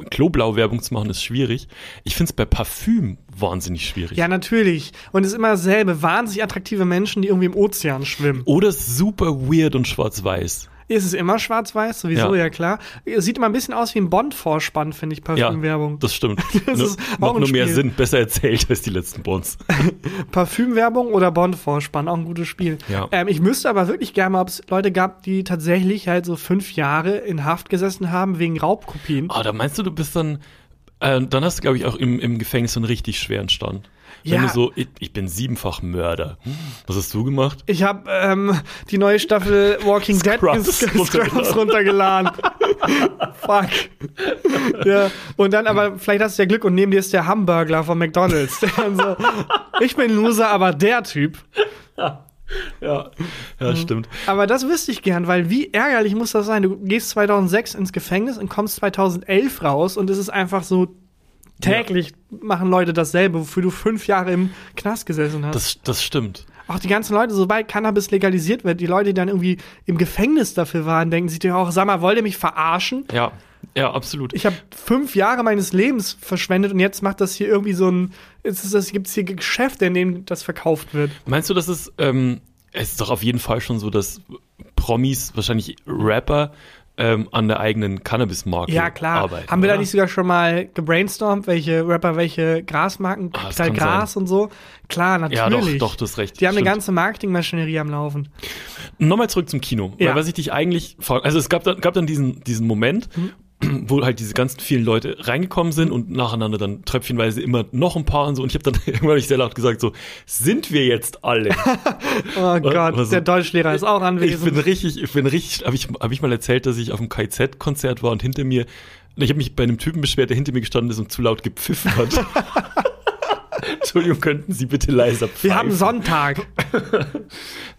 Speaker 3: Kloblau-Werbung zu machen ist schwierig. Ich finde es bei Parfüm wahnsinnig schwierig.
Speaker 2: Ja, natürlich. Und es ist immer dasselbe. Wahnsinnig attraktive Menschen, die irgendwie im Ozean schwimmen.
Speaker 3: Oder super weird und schwarz-weiß.
Speaker 2: Ist es immer schwarz-weiß? Sowieso, ja.
Speaker 3: Ja.
Speaker 2: klar. Sieht immer ein bisschen aus wie ein Bond-Vorspann, finde ich,
Speaker 3: Ja,
Speaker 2: Parfümwerbung.
Speaker 3: das stimmt.
Speaker 2: Das
Speaker 3: Nur-
Speaker 2: ist
Speaker 3: Macht nur mehr. Sinn, besser erzählt als die letzten Bonds.
Speaker 2: Parfümwerbung oder Bond-Vorspann, auch ein gutes Spiel.
Speaker 3: Ja.
Speaker 2: Ähm, ich müsste aber wirklich gerne mal, ob es Leute gab, die tatsächlich halt so fünf Jahre in Haft gesessen haben wegen Raubkopien.
Speaker 3: Ah, da meinst du, du bist dann, äh, dann hast du, glaube ich, auch im, im Gefängnis einen richtig schweren Stand. Wenn
Speaker 2: Ja.
Speaker 3: du so, ich, ich bin siebenfach Mörder. Was hast du gemacht?
Speaker 2: Ich habe ähm, die neue Staffel Walking Dead
Speaker 3: Scrubs
Speaker 2: ins- Scrubs runtergeladen. Fuck. Ja. Und dann aber, vielleicht hast du ja Glück und neben dir ist der Hamburgler von McDonalds. So, ich bin Loser, aber der Typ.
Speaker 3: Ja,
Speaker 2: Mhm.
Speaker 3: ja, stimmt.
Speaker 2: Aber das wüsste ich gern, weil wie ärgerlich muss das sein? Du gehst 2006 ins Gefängnis und kommst 2011 raus und es ist einfach so täglich machen Leute dasselbe, wofür du fünf Jahre im Knast gesessen hast.
Speaker 3: Das, das stimmt.
Speaker 2: auch die ganzen Leute, sobald Cannabis legalisiert wird, die Leute, die dann irgendwie im Gefängnis dafür waren, denken sich dir auch, sag mal, wollt ihr mich verarschen?
Speaker 3: Ja, ja, absolut.
Speaker 2: Ich habe fünf Jahre meines Lebens verschwendet und jetzt macht das hier irgendwie so ein, es ist, es gibt hier Geschäfte, in denen das verkauft wird.
Speaker 3: Meinst du, dass es, ähm, es ist doch auf jeden Fall schon so, dass Promis, wahrscheinlich Rapper, ähm, an der eigenen Cannabis-Marke
Speaker 2: Ja, klar.
Speaker 3: arbeiten?
Speaker 2: Haben wir
Speaker 3: oder?
Speaker 2: da nicht sogar schon mal gebrainstormt, welche Rapper welche Grasmarken,
Speaker 3: Ah, kann
Speaker 2: Gras und so? Klar, natürlich.
Speaker 3: Ja, doch, doch, du hast recht.
Speaker 2: Die haben eine ganze Marketingmaschinerie am Laufen.
Speaker 3: Nochmal zurück zum Kino.
Speaker 2: Ja.
Speaker 3: Weil was ich dich eigentlich, also es gab dann, gab dann diesen, diesen Moment, wo halt diese ganzen vielen Leute reingekommen sind und nacheinander dann tröpfchenweise immer noch ein paar und so. Und ich habe dann irgendwann ich sehr laut gesagt so, sind wir jetzt alle?
Speaker 2: Oh Gott,
Speaker 3: also-
Speaker 2: der Deutschlehrer ist auch
Speaker 3: ich
Speaker 2: anwesend.
Speaker 3: bin richtig, ich bin richtig, habe ich, hab ich mal erzählt, dass ich auf einem KZ-Konzert war und hinter mir, ich habe mich bei einem Typen beschwert, der hinter mir gestanden ist und zu laut gepfiffen hat. Entschuldigung, könnten Sie bitte leiser pfeifen?
Speaker 2: wir haben Sonntag.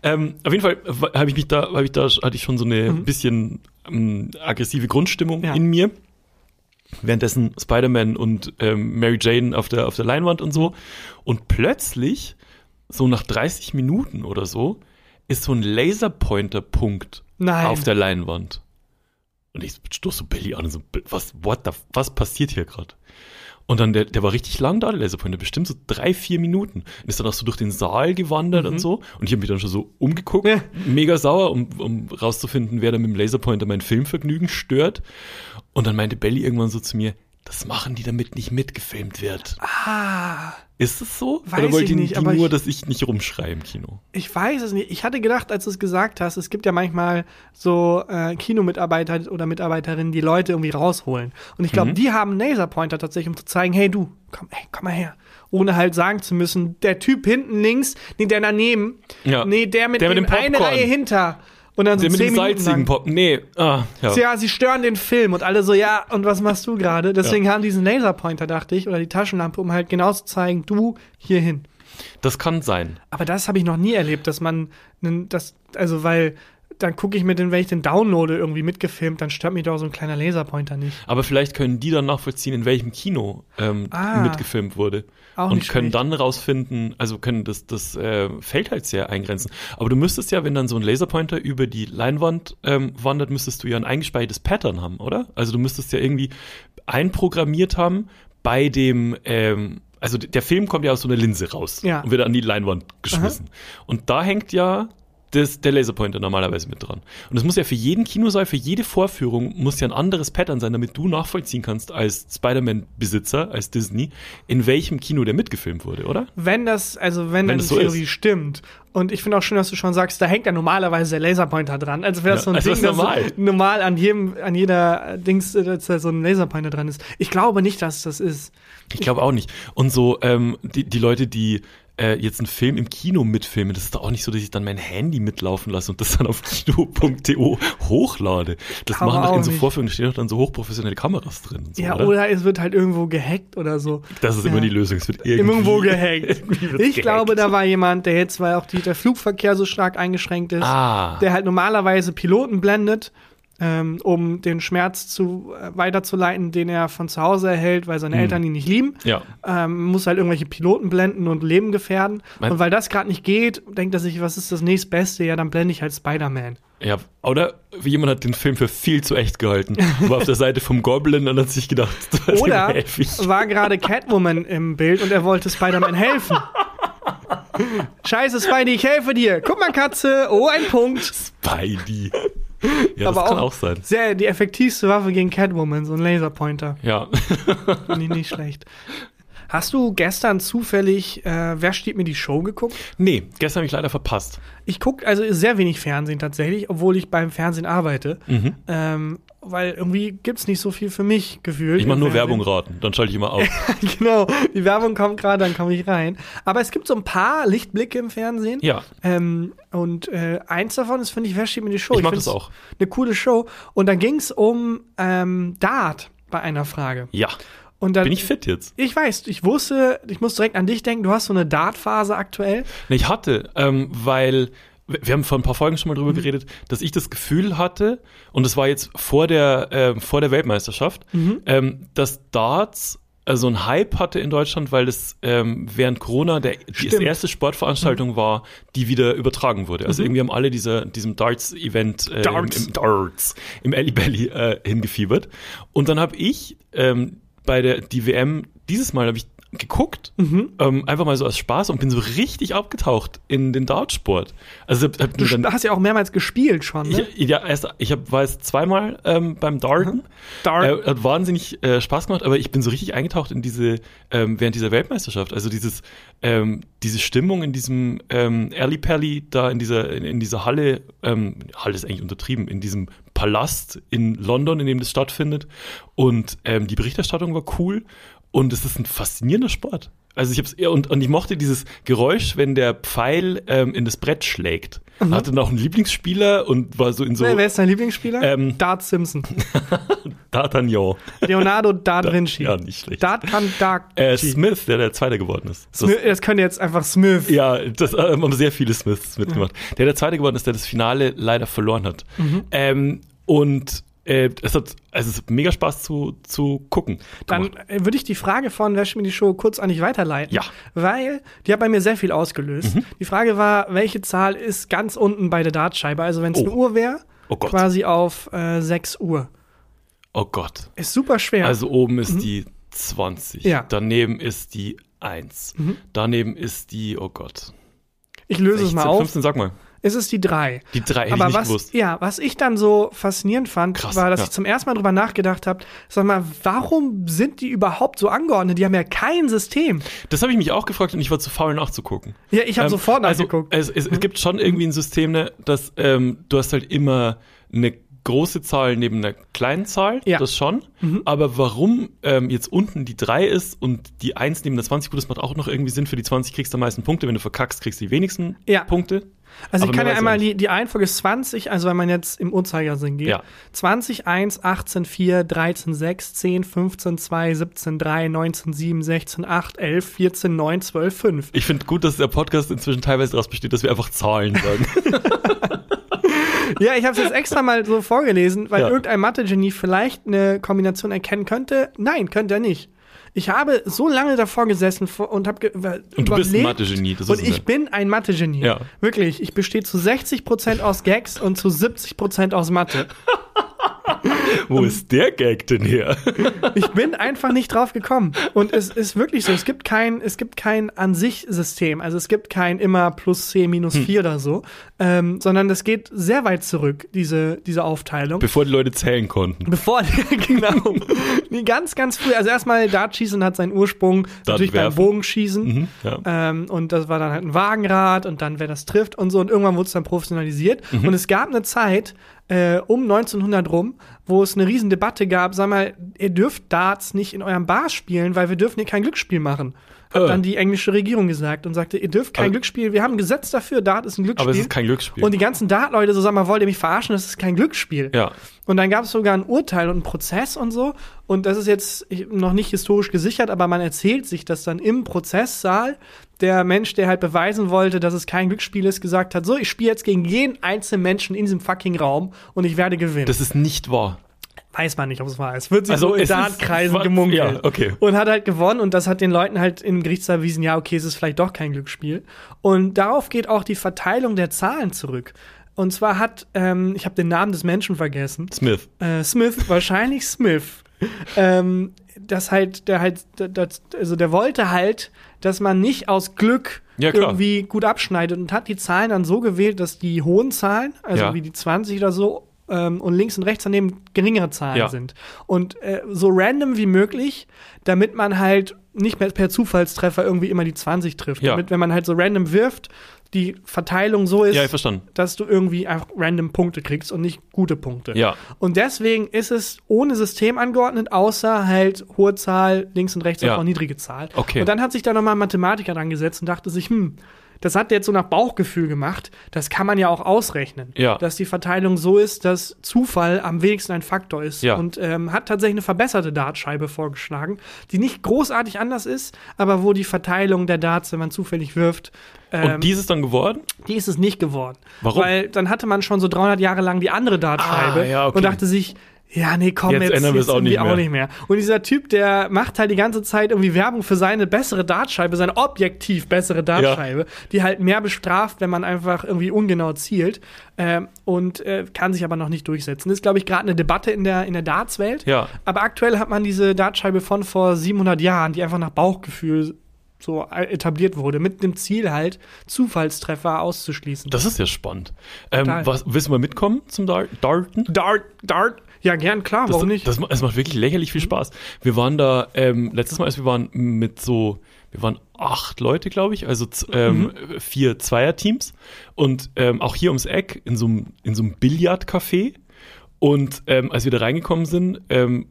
Speaker 3: Ähm, auf jeden Fall habe ich mich da, hab ich da, hatte ich schon so eine bisschen ähm, aggressive Grundstimmung
Speaker 2: Mhm. Ja.
Speaker 3: in mir. Währenddessen Spider-Man und ähm, Mary Jane auf der, auf der Leinwand und so. Und plötzlich, so nach 30 Minuten oder so, ist so ein Laserpointer-Punkt auf der Leinwand. Und ich stoß so Billy an und so, was, what the, was passiert hier gerade? Und dann, der, der war richtig lang da, der Laserpointer, bestimmt so drei, vier Minuten. Und ist dann auch so durch den Saal gewandert und so. Und ich habe mich dann schon so umgeguckt,
Speaker 2: Mhm. Ja.
Speaker 3: mega sauer, um, um rauszufinden, wer da mit dem Laserpointer mein Filmvergnügen stört. Und dann meinte Belly irgendwann so zu mir, das machen die, damit nicht mitgefilmt wird.
Speaker 2: Ah,
Speaker 3: Ist es so?
Speaker 2: Weiß
Speaker 3: Oder wollt
Speaker 2: ich
Speaker 3: ihr
Speaker 2: nicht,
Speaker 3: die nur,
Speaker 2: ich-
Speaker 3: dass ich nicht rumschreie im Kino?
Speaker 2: ich weiß es nicht. Ich hatte gedacht, als du es gesagt hast, es gibt ja manchmal so äh, Kinomitarbeiter oder Mitarbeiterinnen, die Leute irgendwie rausholen. Und ich
Speaker 3: Mhm.
Speaker 2: glaube, die haben einen Laserpointer tatsächlich, um zu zeigen, hey du, komm, hey, komm mal her. Ohne halt sagen zu müssen, der Typ hinten links, nee, der daneben,
Speaker 3: Ja.
Speaker 2: nee, der mit,
Speaker 3: Der mit
Speaker 2: dem,
Speaker 3: dem
Speaker 2: eine. Reihe hinter. Und dann so
Speaker 3: Der mit dem salzigen. Pop. Nee, ah, ja.
Speaker 2: Ja, sie stören den Film und alle so, ja, und was machst du gerade? Deswegen haben die diesen Laserpointer, dachte ich, oder die Taschenlampe, um halt genau zu zeigen, du hierhin.
Speaker 3: Das kann sein.
Speaker 2: Aber das habe ich noch nie erlebt, dass man das, also weil dann gucke ich mir den, wenn ich den downloade, irgendwie mitgefilmt, dann stört mich doch so ein kleiner Laserpointer nicht.
Speaker 3: Aber vielleicht können die dann nachvollziehen, in welchem Kino ähm,
Speaker 2: Ah.
Speaker 3: mitgefilmt wurde.
Speaker 2: Auch
Speaker 3: und können
Speaker 2: schlecht.
Speaker 3: dann rausfinden, also können das, das äh, Feld halt sehr eingrenzen. Aber du müsstest ja, wenn dann so ein Laserpointer über die Leinwand ähm, wandert, müsstest du ja ein eingespeichertes Pattern haben, oder? Also du müsstest ja irgendwie einprogrammiert haben bei dem, ähm, also der Film kommt ja aus so einer Linse raus
Speaker 2: Ja.
Speaker 3: und wird an die Leinwand geschmissen. Und da hängt ja das, der Laserpointer normalerweise mit dran. Und das muss ja für jeden Kinosaal, für jede Vorführung, muss ja ein anderes Pattern sein, damit du nachvollziehen kannst als Spider-Man-Besitzer, als Disney, in welchem Kino der mitgefilmt wurde, oder?
Speaker 2: Wenn das, also wenn,
Speaker 3: Wenn das
Speaker 2: die
Speaker 3: so
Speaker 2: Theorie
Speaker 3: ist.
Speaker 2: stimmt. Und ich finde auch schön, dass du schon sagst, da hängt ja normalerweise der Laserpointer dran. Also wäre das
Speaker 3: Ja,
Speaker 2: so ein
Speaker 3: also
Speaker 2: Ding,
Speaker 3: das normal.
Speaker 2: so normal an jedem, an jeder Dings, dass da so ein Laserpointer dran ist. Ich glaube nicht, dass das ist.
Speaker 3: Ich glaube auch nicht. Und so, ähm, die, die Leute, die äh, jetzt einen Film im Kino mitfilme, das ist doch auch nicht so, dass ich dann mein Handy mitlaufen lasse und das dann auf kino.to hochlade. Das
Speaker 2: Glaube
Speaker 3: machen doch in so. Vorführungen, da stehen doch dann so hochprofessionelle Kameras drin. So,
Speaker 2: Ja,
Speaker 3: oder?
Speaker 2: oder es wird halt irgendwo gehackt oder so.
Speaker 3: Das ist immer
Speaker 2: Ja.
Speaker 3: die Lösung. Es wird irgendwie,
Speaker 2: Irgendwo gehackt.
Speaker 3: irgendwie
Speaker 2: Ich glaube,
Speaker 3: gehackt.
Speaker 2: da war jemand, der jetzt, weil auch die, der Flugverkehr so stark eingeschränkt ist,
Speaker 3: Ah.
Speaker 2: der halt normalerweise Piloten blendet, ähm, um den Schmerz zu, äh, weiterzuleiten, den er von zu Hause erhält, weil seine Eltern ihn nicht lieben.
Speaker 3: Ja.
Speaker 2: Ähm, muss halt irgendwelche Piloten blenden und Leben gefährden.
Speaker 3: Mein-
Speaker 2: und weil das gerade nicht geht, denkt er sich, was ist das nächstbeste? Ja, dann blende ich halt Spider-Man.
Speaker 3: Ja, oder jemand hat den Film für viel zu echt gehalten. War auf der Seite vom Goblin und hat sich gedacht, das
Speaker 2: Oder war gerade Catwoman im Bild und er wollte Spider-Man helfen. Scheiße, Spidey, ich helfe dir. Guck mal, Katze. Oh, ein Punkt.
Speaker 3: Spidey. Ja,
Speaker 2: Aber
Speaker 3: das kann
Speaker 2: auch-
Speaker 3: auch sein.
Speaker 2: Sehr, die effektivste Waffe gegen Catwoman, so ein Laserpointer.
Speaker 3: Ja.
Speaker 2: Finde ich nicht schlecht. Hast du gestern zufällig äh, Wer steht mir die Show geguckt?
Speaker 3: nee, gestern habe ich leider verpasst.
Speaker 2: Ich gucke also sehr wenig Fernsehen tatsächlich, obwohl ich beim Fernsehen arbeite.
Speaker 3: Mhm.
Speaker 2: Ähm, weil irgendwie gibt's nicht so viel für mich gefühlt.
Speaker 3: Ich mache nur
Speaker 2: Fernsehen.
Speaker 3: Werbung raten, dann schalte ich immer auf.
Speaker 2: genau, die Werbung kommt gerade, dann komme ich rein. Aber es gibt so ein paar Lichtblicke im Fernsehen.
Speaker 3: Ja,
Speaker 2: Ähm, und äh, eins davon ist, finde ich, wer steht mir die Show?
Speaker 3: ich mag das auch.
Speaker 2: Eine coole Show. Und dann ging's um ähm, Dart bei einer Frage.
Speaker 3: Ja,
Speaker 2: dann,
Speaker 3: bin ich fit jetzt?
Speaker 2: Ich weiß, ich wusste, ich muss direkt an dich denken, du hast so eine Dart-Phase aktuell.
Speaker 3: Nee, ich hatte, ähm, weil wir haben vor ein paar Folgen schon mal
Speaker 2: Mhm.
Speaker 3: drüber geredet, dass ich das Gefühl hatte, und das war jetzt vor der, ähm, vor der Weltmeisterschaft,
Speaker 2: Mhm.
Speaker 3: ähm, dass Darts äh, so ein Hype hatte in Deutschland, weil das ähm, während Corona der, die.
Speaker 2: Mhm.
Speaker 3: erste Sportveranstaltung war, die wieder übertragen wurde. Also irgendwie haben alle dieser, diesem Darts-Event äh,
Speaker 2: Darts.
Speaker 3: Im, im Darts im Alley Belly äh, hingefiebert. Und dann habe ich ähm, bei der die WM dieses Mal habe ich geguckt,
Speaker 2: Mhm.
Speaker 3: ähm, einfach mal so als Spaß und bin so richtig abgetaucht in den Dartsport. Also hab,
Speaker 2: Du
Speaker 3: dann,
Speaker 2: hast ja auch mehrmals gespielt schon, ne?
Speaker 3: ich, ja, erst, ich hab, war jetzt zweimal ähm, beim Darten.
Speaker 2: Dart.
Speaker 3: Äh, hat wahnsinnig äh, Spaß gemacht, aber ich bin so richtig eingetaucht in diese, ähm, während dieser Weltmeisterschaft. Also dieses, ähm, diese Stimmung in diesem ähm, Alley Pally, da in dieser, in, in dieser Halle, ähm, Halle ist eigentlich untertrieben, in diesem Palast in London, in dem das stattfindet. Und ähm, die Berichterstattung war cool und es ist ein faszinierender Sport. Also ich hab's und, und ich mochte dieses Geräusch, wenn der Pfeil ähm, in das Brett schlägt. Hatte noch einen Lieblingsspieler und war so in so
Speaker 2: Wer wer ist dein Lieblingsspieler?
Speaker 3: Ähm,
Speaker 2: Dart Simpson.
Speaker 3: D'Artagnan.
Speaker 2: Leonardo Dart Vinci.
Speaker 3: Ja, nicht schlecht.
Speaker 2: Dart kann Dart.
Speaker 3: Äh, Smith, der der Zweite geworden ist. Das,
Speaker 2: Smith, das könnte jetzt einfach Smith.
Speaker 3: ja, das äh, haben sehr viele Smiths mitgemacht. Der der Zweite geworden ist, der das Finale leider verloren hat.
Speaker 2: Mhm.
Speaker 3: Ähm, und äh, es hat es hat mega Spaß zu, zu gucken.
Speaker 2: Dann äh, würde ich die Frage von Wer mir die Show kurz an dich weiterleiten.
Speaker 3: Ja. Mhm.
Speaker 2: Weil die hat bei mir sehr viel ausgelöst. Die Frage war, welche Zahl ist ganz unten bei der Dartscheibe? Also wenn es
Speaker 3: Oh.
Speaker 2: eine Uhr wäre,
Speaker 3: Oh
Speaker 2: quasi auf äh, 6 Uhr.
Speaker 3: Oh Gott.
Speaker 2: Ist super schwer.
Speaker 3: Also oben ist die 20.
Speaker 2: Ja.
Speaker 3: Daneben ist die 1. Daneben ist die, oh Gott.
Speaker 2: ich löse es
Speaker 3: 16,
Speaker 2: mal auf.
Speaker 3: 15, sag mal.
Speaker 2: Es ist die 3.
Speaker 3: Die 3 hätte
Speaker 2: Aber
Speaker 3: ich nicht
Speaker 2: was,
Speaker 3: gewusst.
Speaker 2: ja, was ich dann so faszinierend fand,
Speaker 3: Krass,
Speaker 2: war, dass
Speaker 3: ja.
Speaker 2: ich zum ersten Mal drüber nachgedacht habe, sag mal, warum sind die überhaupt so angeordnet? Die haben ja kein System.
Speaker 3: Das habe ich mich auch gefragt und ich war zu faul nachzugucken.
Speaker 2: Ja, ich habe
Speaker 3: Ähm,
Speaker 2: sofort
Speaker 3: also,
Speaker 2: nachgeguckt.
Speaker 3: Es, es, es gibt schon irgendwie ein System, ne, dass ähm, du hast halt immer eine große Zahl neben einer kleinen Zahl,
Speaker 2: Ja. Mhm.
Speaker 3: das schon. Aber warum ähm, jetzt unten die 3 ist und die 1 neben der 20, gut, das macht auch noch irgendwie Sinn. Für die 20 kriegst du am meisten Punkte. Wenn du verkackst, kriegst du die wenigsten
Speaker 2: Ja.
Speaker 3: Punkte.
Speaker 2: Also
Speaker 3: aber
Speaker 2: ich kann ja einmal die, die Reihenfolge ist 20, also wenn man jetzt im Uhrzeigersinn geht.
Speaker 3: Ja.
Speaker 2: 20, 1, 18, 4, 13, 6, 10, 15, 2, 17, 3, 19, 7, 16, 8, 11, 14, 9, 12, 5.
Speaker 3: Ich finde gut, dass der Podcast inzwischen teilweise daraus besteht, dass wir einfach Zahlen sagen.
Speaker 2: Ja, ich habe es jetzt extra mal so vorgelesen, weil
Speaker 3: Ja.
Speaker 2: irgendein Mathe-Genie vielleicht eine Kombination erkennen könnte. Nein, könnte er nicht. Ich habe so lange davor gesessen und habe
Speaker 3: Und du bist ein Mathe-Genie,
Speaker 2: Und ich
Speaker 3: wir.
Speaker 2: bin ein Mathe-Genie.
Speaker 3: Ja.
Speaker 2: Wirklich, ich bestehe zu 60% aus Gags und zu 70% aus Mathe.
Speaker 3: Wo ist der Gag denn her?
Speaker 2: Ich bin einfach nicht drauf gekommen. Und es ist wirklich so, es gibt kein, es gibt kein an sich System. Also es gibt kein immer plus C minus
Speaker 3: Hm.
Speaker 2: 4 oder so, ähm, sondern das geht sehr weit zurück, diese, diese Aufteilung.
Speaker 3: Bevor die Leute zählen konnten.
Speaker 2: Bevor, genau. Ganz, ganz früh. Also erstmal Dartschießen hat seinen Ursprung natürlich beim
Speaker 3: werfen.
Speaker 2: Bogenschießen.
Speaker 3: Mhm, ja.
Speaker 2: Ähm, und das war dann halt ein Wagenrad und dann, wer das trifft und so. Und irgendwann wurde es dann professionalisiert.
Speaker 3: Mhm.
Speaker 2: Und es gab eine Zeit, äh, um 1900 rum, wo es eine riesen Debatte gab, sag mal, ihr dürft Darts nicht in eurem Bar spielen, weil wir dürfen hier kein Glücksspiel machen. Hat
Speaker 3: Äh.
Speaker 2: dann die englische Regierung gesagt und sagte, ihr dürft kein
Speaker 3: Aber-
Speaker 2: Glücksspiel, wir haben ein Gesetz dafür, Dart ist ein Glücksspiel.
Speaker 3: Aber es ist kein Glücksspiel.
Speaker 2: Und die ganzen Dart-Leute so, sag mal, wollt ihr mich verarschen? Das ist kein Glücksspiel.
Speaker 3: ja.
Speaker 2: Und dann gab es sogar ein Urteil und einen Prozess und so. Und das ist jetzt noch nicht historisch gesichert, aber man erzählt sich, dass dann im Prozesssaal der Mensch, der halt beweisen wollte, dass es kein Glücksspiel ist, gesagt hat: So, ich spiele jetzt gegen jeden einzelnen Menschen in diesem fucking Raum und ich werde gewinnen.
Speaker 3: Das ist nicht wahr.
Speaker 2: Weiß man nicht, ob es wahr ist. Wird sich
Speaker 3: Also
Speaker 2: so in
Speaker 3: es
Speaker 2: Dartkreisen gemunkelt.
Speaker 3: ja, okay.
Speaker 2: Und hat halt gewonnen und das hat den Leuten halt im Gerichtssaal erwiesen, ja, okay, es ist vielleicht doch kein Glücksspiel. Und darauf geht auch die Verteilung der Zahlen zurück. Und zwar hat, ähm, ich habe den Namen des Menschen vergessen,
Speaker 3: Smith.
Speaker 2: äh, Smith, wahrscheinlich Smith, ähm, das halt, der halt, das, also der wollte halt, dass man nicht aus Glück
Speaker 3: Ja,
Speaker 2: irgendwie gut abschneidet und hat die Zahlen dann so gewählt, dass die hohen Zahlen, also
Speaker 3: Ja.
Speaker 2: wie die 20 oder so, ähm, und links und rechts daneben geringere Zahlen
Speaker 3: Ja.
Speaker 2: sind. Und äh, so random wie möglich, damit man halt nicht mehr per Zufallstreffer irgendwie immer die 20 trifft.
Speaker 3: Ja.
Speaker 2: Damit, wenn man halt so random wirft, die Verteilung so ist,
Speaker 3: Ja,
Speaker 2: dass du irgendwie einfach random Punkte kriegst und nicht gute Punkte.
Speaker 3: Ja.
Speaker 2: Und deswegen ist es ohne System angeordnet, außer halt hohe Zahl, links und rechts
Speaker 3: Ja.
Speaker 2: auch niedrige Zahl.
Speaker 3: Okay.
Speaker 2: Und dann hat sich da nochmal ein Mathematiker dran gesetzt und dachte sich, hm, das hat der jetzt so nach Bauchgefühl gemacht. Das kann man ja auch ausrechnen.
Speaker 3: Ja.
Speaker 2: Dass die Verteilung so ist, dass Zufall am wenigsten ein Faktor ist.
Speaker 3: Ja.
Speaker 2: Und ähm, hat tatsächlich eine verbesserte Dartscheibe vorgeschlagen, die nicht großartig anders ist, aber wo die Verteilung der Darts, wenn man zufällig wirft, ähm,
Speaker 3: Und dies ist dann geworden?
Speaker 2: die ist es nicht geworden.
Speaker 3: Warum?
Speaker 2: Weil dann hatte man schon so 300 Jahre lang die andere Dartscheibe
Speaker 3: Ah, ja, okay.
Speaker 2: und dachte sich, ja, nee, komm,
Speaker 3: Jetzt
Speaker 2: jetzt,
Speaker 3: ändern wir es auch nicht mehr.
Speaker 2: auch nicht mehr. Und dieser Typ, der macht halt die ganze Zeit irgendwie Werbung für seine bessere Dartscheibe, seine objektiv bessere Dartscheibe, die halt mehr bestraft, wenn man einfach irgendwie ungenau zielt ähm, und äh, kann sich aber noch nicht durchsetzen. Das ist, glaube ich, gerade eine Debatte in der, in der Dartswelt.
Speaker 3: Ja.
Speaker 2: Aber aktuell hat man diese Dartscheibe von vor 700 Jahren, die einfach nach Bauchgefühl so etabliert wurde, mit dem Ziel halt, Zufallstreffer auszuschließen.
Speaker 3: Das ist ja spannend. Ähm, was, willst du mal mitkommen zum Dar Darten?
Speaker 2: Dart, Dart, ja, gern, klar,
Speaker 3: Das,
Speaker 2: warum nicht?
Speaker 3: Das, es macht wirklich lächerlich viel Spaß. Wir waren da, ähm, letztes Mal, als wir waren mit so, wir waren acht Leute, glaube ich, also ähm, vier Zweierteams und ähm, auch hier ums Eck in so einem in so einem Billardcafé. Und ähm, als wir da reingekommen sind, ähm,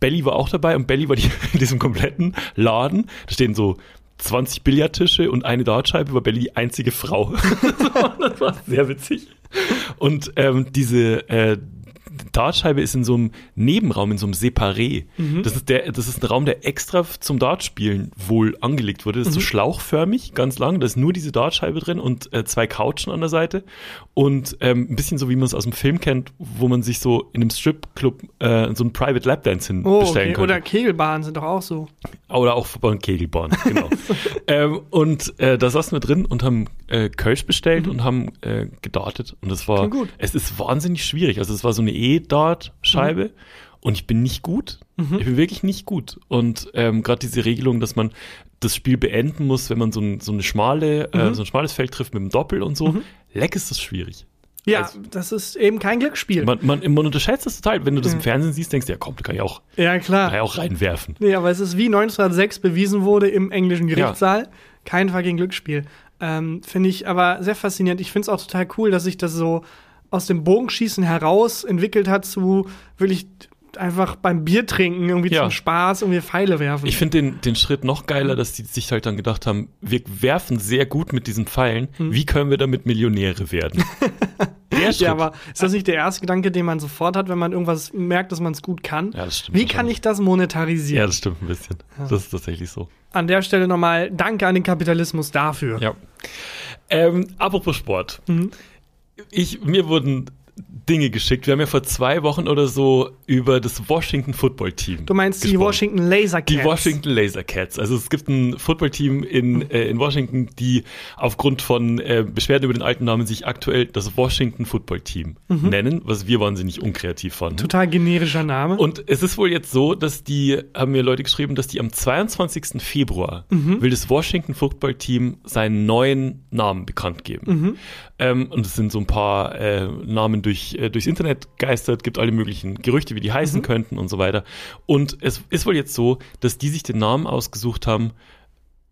Speaker 3: Belly war auch dabei und Belly war die, in diesem kompletten Laden. Da stehen so 20 Billardtische und eine Dartscheibe, war Belly die einzige Frau. das war sehr witzig. Und ähm, diese äh, Dartscheibe ist in so einem Nebenraum, in so einem Separé. Das, ist der, das ist ein Raum, der extra zum Dartspielen wohl angelegt wurde. Das ist so schlauchförmig, ganz lang. Da ist nur diese Dartscheibe drin und äh, zwei Couchen an der Seite. Und ähm, ein bisschen so, wie man es aus dem Film kennt, wo man sich so in einem Stripclub äh, so einen Private Lapdance hin
Speaker 2: Oh,
Speaker 3: bestellen
Speaker 2: okay.
Speaker 3: könnte.
Speaker 2: Oder Kegelbahnen sind doch auch so.
Speaker 3: Oder auch beim Kegelbahn, genau. ähm, und äh, da saßen wir drin und haben äh, Kölsch bestellt und haben äh, gedartet. Und das war,
Speaker 2: Mhm.
Speaker 3: Es ist wahnsinnig schwierig. Also es war so eine E-Dart-Scheibe
Speaker 2: Mhm.
Speaker 3: und ich bin nicht gut. Ich bin wirklich nicht gut. Und ähm, gerade diese Regelung, dass man das Spiel beenden muss, wenn man so, ein, so eine schmale,
Speaker 2: Mhm.
Speaker 3: äh, so ein schmales Feld trifft mit dem Doppel und so, leck ist das schwierig.
Speaker 2: Ja,
Speaker 3: Also-
Speaker 2: das ist eben kein Glücksspiel.
Speaker 3: Man, man, man unterschätzt das total. Wenn du das im
Speaker 2: Mhm.
Speaker 3: Fernsehen siehst, denkst du, ja komm, da kann ich auch,
Speaker 2: ja,
Speaker 3: kann
Speaker 2: klar.
Speaker 3: ich auch reinwerfen.
Speaker 2: Nee, aber es ist wie 1906 bewiesen wurde im englischen Gerichtssaal. Kein fucking Glücksspiel. Ähm, finde ich aber sehr faszinierend. Ich finde es auch total cool, dass sich das so aus dem Bogenschießen heraus entwickelt hat zu wirklich einfach beim Bier trinken, irgendwie
Speaker 3: Ja.
Speaker 2: zum Spaß, irgendwie Pfeile werfen.
Speaker 3: Ich finde den, den Schritt noch geiler, dass die sich halt dann gedacht haben, wir werfen sehr gut mit diesen Pfeilen. Wie können wir damit Millionäre werden? Der Schritt.
Speaker 2: ja, aber ist das nicht der erste Gedanke, den man sofort hat, wenn man irgendwas merkt, dass man es gut kann?
Speaker 3: Ja, das stimmt
Speaker 2: Wie kann ich das monetarisieren?
Speaker 3: ja, das stimmt ein bisschen. Das ist tatsächlich so.
Speaker 2: An der Stelle nochmal Danke an den Kapitalismus dafür.
Speaker 3: Ja. Ähm, apropos Sport.
Speaker 2: Mhm.
Speaker 3: Ich, mir wurden Dinge geschickt. Wir haben ja vor zwei Wochen oder so über das Washington Football Team.
Speaker 2: Du meinst die
Speaker 3: gesprochen.
Speaker 2: Washington Laser
Speaker 3: Die Washington Laser Cats. Also es gibt ein Footballteam in, äh, in Washington, die aufgrund von äh, Beschwerden über den alten Namen sich aktuell das Washington Football Team nennen, was wir wahnsinnig unkreativ fanden.
Speaker 2: Total generischer Name.
Speaker 3: Und es ist wohl jetzt so, dass die, haben mir Leute geschrieben, dass die am 22. Februar will das Washington Football Team seinen neuen Namen bekannt geben. Ähm, und es sind so ein paar äh, Namen durch, äh, durchs Internet geistert, gibt alle möglichen Gerüchte, wie die heißen könnten und so weiter. Und es ist wohl jetzt so, dass die sich den Namen ausgesucht haben,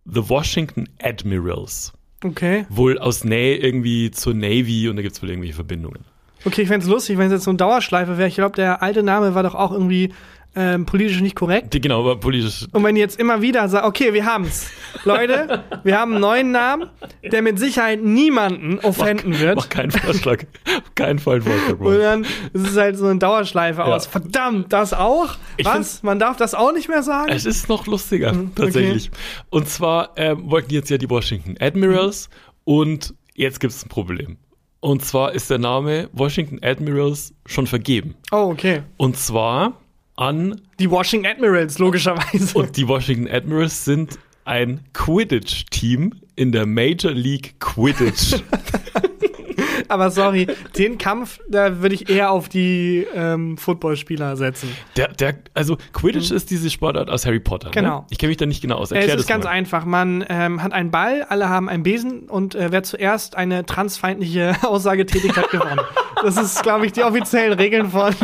Speaker 3: The Washington Admirals.
Speaker 2: okay.
Speaker 3: Wohl aus Nähe irgendwie zur Navy und da gibt es wohl irgendwelche Verbindungen.
Speaker 2: Okay, ich fände es lustig, wenn es jetzt so eine Dauerschleife wäre. Ich glaube, der alte Name war doch auch irgendwie ähm, politisch nicht korrekt.
Speaker 3: Die, genau, aber politisch.
Speaker 2: Und wenn jetzt immer wieder sagen, okay, wir haben's. Leute, wir haben einen neuen Namen, der mit Sicherheit niemanden offenden wird.
Speaker 3: Mach keinen Vorschlag. Auf keinen Fall Vorschlag.
Speaker 2: Und
Speaker 3: Bro.
Speaker 2: dann ist es halt so eine Dauerschleife aus. Verdammt, das auch?
Speaker 3: Ich
Speaker 2: Was? Man darf das auch nicht mehr sagen?
Speaker 3: Es ist noch lustiger,
Speaker 2: Mhm,
Speaker 3: tatsächlich. Und zwar ähm, wollten jetzt ja die Washington Admirals und jetzt gibt es ein Problem. Und zwar ist der Name Washington Admirals schon vergeben.
Speaker 2: Oh, okay.
Speaker 3: Und zwar an,
Speaker 2: Die Washington Admirals, logischerweise.
Speaker 3: und die Washington Admirals sind ein Quidditch-Team in der Major League Quidditch.
Speaker 2: Aber sorry, den Kampf, da würde ich eher auf die ähm, Footballspieler setzen.
Speaker 3: der, der, also Quidditch ist diese Sportart aus Harry Potter.
Speaker 2: Mhm. Genau.
Speaker 3: Ne? Ich kenne mich da nicht genau aus.
Speaker 2: Äh,
Speaker 3: Erklär
Speaker 2: es
Speaker 3: das
Speaker 2: ist ganz
Speaker 3: mal.
Speaker 2: einfach. Man ähm, hat einen Ball, alle haben einen Besen und äh, wer zuerst eine transfeindliche Aussage tätigt, hat gewonnen. Das ist, glaube ich, die offiziellen Regeln von,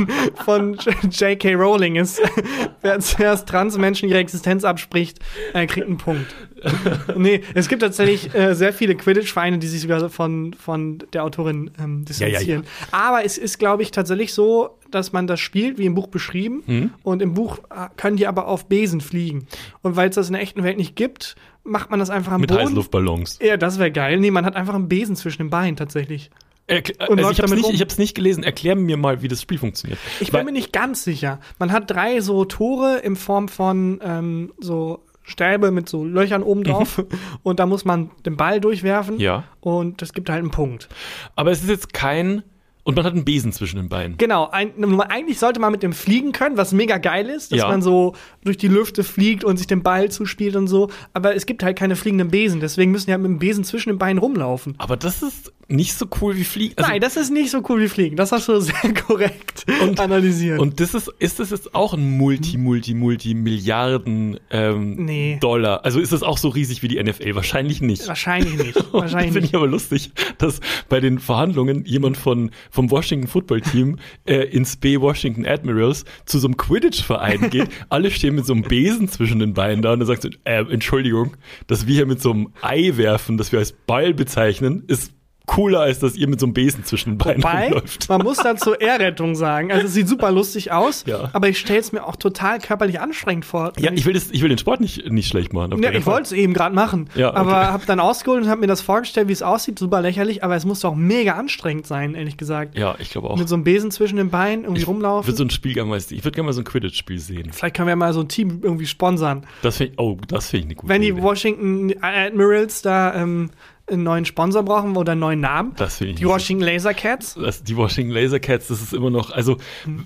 Speaker 2: von J.K. Rowling ist. wer zuerst Transmenschen ihre Existenz abspricht, äh, kriegt einen Punkt. nee, es gibt tatsächlich äh, sehr viele Quidditch-Vereine, die sich sogar von, von der Autorin ähm,
Speaker 3: Ja, ja, ja.
Speaker 2: distanzieren. Aber es ist, glaube ich, tatsächlich so, dass man das spielt, wie im Buch beschrieben.
Speaker 3: Mhm.
Speaker 2: Und im Buch äh, können die aber auf Besen fliegen. Und weil es das in der echten Welt nicht gibt, macht man das einfach am
Speaker 3: Mit
Speaker 2: Boden.
Speaker 3: Heißluftballons.
Speaker 2: Ja, das wäre geil. Nee, man hat einfach einen Besen zwischen den Beinen tatsächlich.
Speaker 3: Erkl
Speaker 2: Und
Speaker 3: also ich habe es nicht, hab's nicht gelesen. Erklär mir mal, wie das Spiel funktioniert.
Speaker 2: Ich
Speaker 3: Weil-
Speaker 2: bin mir nicht ganz sicher. Man hat drei so Tore in Form von ähm, so Stäbe mit so Löchern oben drauf. Und da muss man den Ball durchwerfen.
Speaker 3: Mhm. Ja.
Speaker 2: Und das gibt halt einen Punkt.
Speaker 3: Aber es ist jetzt kein. Und man hat einen Besen zwischen den Beinen.
Speaker 2: Genau, ein, eigentlich sollte man mit dem fliegen können, was mega geil ist, dass
Speaker 3: Ja.
Speaker 2: man so durch die Lüfte fliegt und sich den Ball zuspielt und so. Aber es gibt halt keine fliegenden Besen, deswegen müssen die halt mit dem Besen zwischen den Beinen rumlaufen.
Speaker 3: Aber das ist nicht so cool wie Fliegen. Also,
Speaker 2: Nein, das ist nicht so cool wie Fliegen. Das hast du sehr korrekt
Speaker 3: Und-
Speaker 2: analysiert.
Speaker 3: Und das ist, ist das jetzt auch ein Multi, Multi, Multi Milliarden ähm,
Speaker 2: Nee.
Speaker 3: Dollar? Also ist das auch so riesig wie die NFL? Wahrscheinlich nicht.
Speaker 2: Wahrscheinlich nicht. Wahrscheinlich
Speaker 3: Finde
Speaker 2: nicht.
Speaker 3: ich aber lustig, dass bei den Verhandlungen jemand von, vom Washington Football Team äh, ins B Washington Admirals zu so einem Quidditch-Verein geht. Alle stehen mit so einem Besen zwischen den Beinen da und er sagt so, äh, Entschuldigung, dass wir hier mit so einem Ei werfen, das wir als Ball bezeichnen, ist cooler, als dass ihr mit so einem Besen zwischen den Beinen
Speaker 2: Wobei,
Speaker 3: rumläuft.
Speaker 2: man muss dazu Ehrrettung sagen. Also es sieht super lustig aus,
Speaker 3: Ja.
Speaker 2: aber ich stelle es mir auch total körperlich anstrengend vor.
Speaker 3: Ja, ich will, das, ich will den Sport nicht, nicht schlecht machen.
Speaker 2: Ja, ich wollte es eben gerade machen,
Speaker 3: Ja, okay.
Speaker 2: aber habe dann ausgeholt und habe mir das vorgestellt, wie es aussieht. Super lächerlich, aber es muss doch mega anstrengend sein, ehrlich gesagt.
Speaker 3: Ja, ich glaube auch.
Speaker 2: Mit so einem Besen zwischen den Beinen irgendwie
Speaker 3: Ich
Speaker 2: rumlaufen.
Speaker 3: würde so ein Spiel gerne mal, ich würde gerne mal so ein Quidditch-Spiel sehen.
Speaker 2: Vielleicht können wir mal so ein Team irgendwie sponsern.
Speaker 3: Das finde ich, oh, das finde ich eine gute
Speaker 2: Wenn die
Speaker 3: Idee.
Speaker 2: Washington Admirals da ähm, einen neuen Sponsor brauchen oder einen neuen Namen.
Speaker 3: Das finde ich
Speaker 2: Die Washington Laser Cats.
Speaker 3: das, die Washington Laser Cats, das ist immer noch, also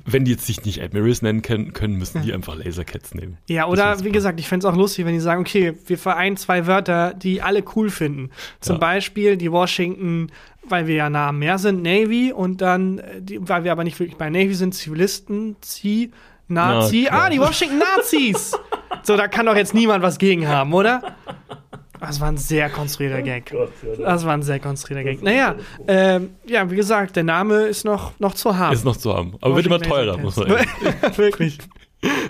Speaker 3: wenn die jetzt sich nicht Admirals nennen können, können müssen die einfach Laser Cats nehmen.
Speaker 2: Ja, oder wie gesagt, ich fände es auch lustig, wenn die sagen, okay, wir vereinen zwei Wörter, die alle cool finden. Zum
Speaker 3: Ja.
Speaker 2: Beispiel die Washington, weil wir ja nah am Meer sind, Navy und dann, äh, die, weil wir aber nicht wirklich bei Navy sind, Zivilisten, Zi, Nazi.
Speaker 3: Na
Speaker 2: ah, die Washington Nazis! so, da kann doch jetzt niemand was gegen haben, oder? Das war ein sehr konstruierter Gag. Das war ein sehr konstruierter Gag. Naja, ähm, ja, wie gesagt, der Name ist noch, noch zu haben.
Speaker 3: Ist noch zu haben. Aber wird immer teurer, muss man sagen.
Speaker 2: Wirklich.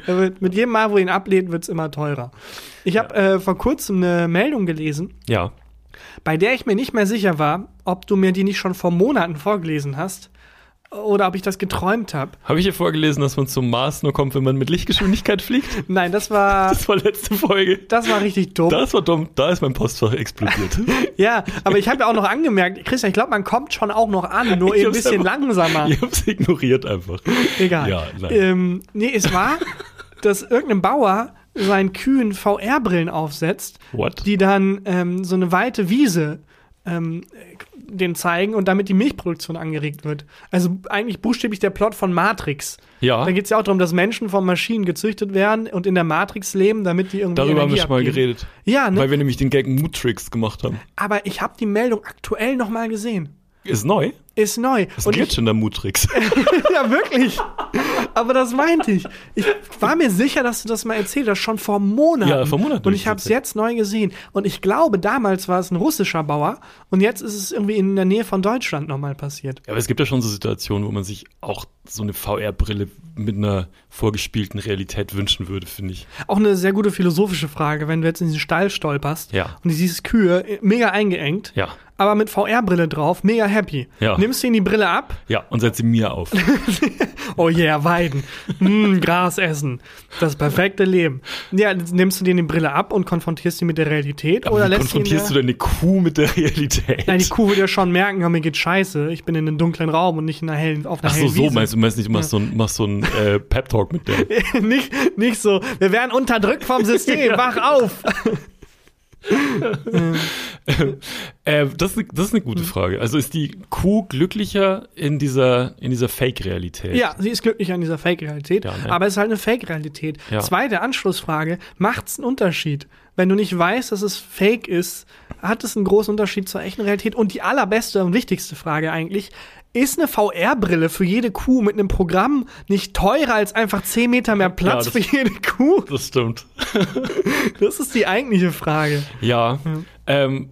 Speaker 2: Wird, mit jedem Mal, wo ihn ablehnt, wird es immer teurer. Ich habe äh, vor kurzem eine Meldung gelesen,
Speaker 3: Ja.
Speaker 2: bei der ich mir nicht mehr sicher war, ob du mir die nicht schon vor Monaten vorgelesen hast oder ob ich das geträumt habe.
Speaker 3: Habe ich hier vorgelesen, dass man zum Mars nur kommt, wenn man mit Lichtgeschwindigkeit fliegt?
Speaker 2: Nein, das war,
Speaker 3: Das war letzte Folge.
Speaker 2: das war richtig dumm.
Speaker 3: Das war dumm. Da ist mein Postfach explodiert.
Speaker 2: ja, aber ich habe ja auch noch angemerkt, Christian, ich glaube, man kommt schon auch noch an, nur
Speaker 3: Ich
Speaker 2: ein bisschen
Speaker 3: einfach-
Speaker 2: langsamer.
Speaker 3: ich habe es ignoriert einfach.
Speaker 2: Egal.
Speaker 3: Ja, nein.
Speaker 2: ähm, nee, es war, dass irgendein Bauer seinen Kühen VR-Brillen aufsetzt,
Speaker 3: What?
Speaker 2: die dann ähm, so eine weite Wiese ähm, den zeigen und damit die Milchproduktion angeregt wird. Also eigentlich buchstäblich der Plot von Matrix.
Speaker 3: Ja,
Speaker 2: Da geht es ja auch darum, dass Menschen von Maschinen gezüchtet werden und in der Matrix leben, damit die irgendwie
Speaker 3: darüber haben wir schon mal
Speaker 2: abgeben.
Speaker 3: geredet.
Speaker 2: Ja, ne?
Speaker 3: Weil wir nämlich den Gag Mootrix gemacht haben.
Speaker 2: aber ich habe die Meldung aktuell noch mal gesehen.
Speaker 3: Ist neu.
Speaker 2: Ist neu.
Speaker 3: Das
Speaker 2: Und
Speaker 3: jetzt schon der Mootrix.
Speaker 2: ja, wirklich. Aber das meinte ich. Ich war mir sicher, dass du das mal erzählt hast, schon vor Monaten.
Speaker 3: Ja, vor Monaten
Speaker 2: Und ich habe es jetzt neu gesehen. Und ich glaube, damals war es ein russischer Bauer. Und jetzt ist es irgendwie in der Nähe von Deutschland nochmal passiert.
Speaker 3: Ja, aber es gibt ja schon so Situationen, wo man sich auch so eine VR-Brille mit einer vorgespielten Realität wünschen würde, finde ich.
Speaker 2: Auch eine sehr gute philosophische Frage, wenn du jetzt in diesen Stall stolperst
Speaker 3: Ja.
Speaker 2: und du siehst Kühe äh, mega eingeengt,
Speaker 3: Ja.
Speaker 2: aber mit VR-Brille drauf, mega happy.
Speaker 3: Ja.
Speaker 2: Nimmst du ihnen die Brille ab?
Speaker 3: Ja, und setz sie mir auf.
Speaker 2: Oh yeah, Weiden. Mm, Gras essen. Das perfekte Leben. Ja, nimmst du dir die Brille ab und konfrontierst sie mit der Realität
Speaker 3: Aber
Speaker 2: oder lässt
Speaker 3: konfrontierst du
Speaker 2: ja,
Speaker 3: deine Kuh mit der Realität?
Speaker 2: Nein, die Kuh wird ja schon merken, ja, mir geht scheiße. Ich bin in einem dunklen Raum und nicht in einer hellen, auf einer
Speaker 3: Ach so,
Speaker 2: hellen
Speaker 3: so
Speaker 2: Wiese.
Speaker 3: meinst du, meinst nicht, du machst so ein, machst so ein äh, Pep-Talk mit der.
Speaker 2: nicht, nicht so, wir werden unterdrückt vom System, wach auf.
Speaker 3: Äh, das, ist- das ist eine
Speaker 2: Mhm.
Speaker 3: gute Frage. Also ist die Kuh glücklicher in dieser, in dieser Fake-Realität?
Speaker 2: Ja, sie ist glücklich an dieser Fake-Realität,
Speaker 3: Ja, ne?
Speaker 2: aber es ist halt eine Fake-Realität.
Speaker 3: Ja.
Speaker 2: Zweite Anschlussfrage, macht's einen Unterschied? Wenn du nicht weißt, dass es Fake ist, hat es einen großen Unterschied zur echten Realität? Und die allerbeste und wichtigste Frage eigentlich, ist eine VR-Brille für jede Kuh mit einem Programm nicht teurer als einfach 10 Meter mehr Platz
Speaker 3: das-
Speaker 2: für jede Kuh?
Speaker 3: Das stimmt.
Speaker 2: Das ist die eigentliche Frage.
Speaker 3: Ja. Ähm,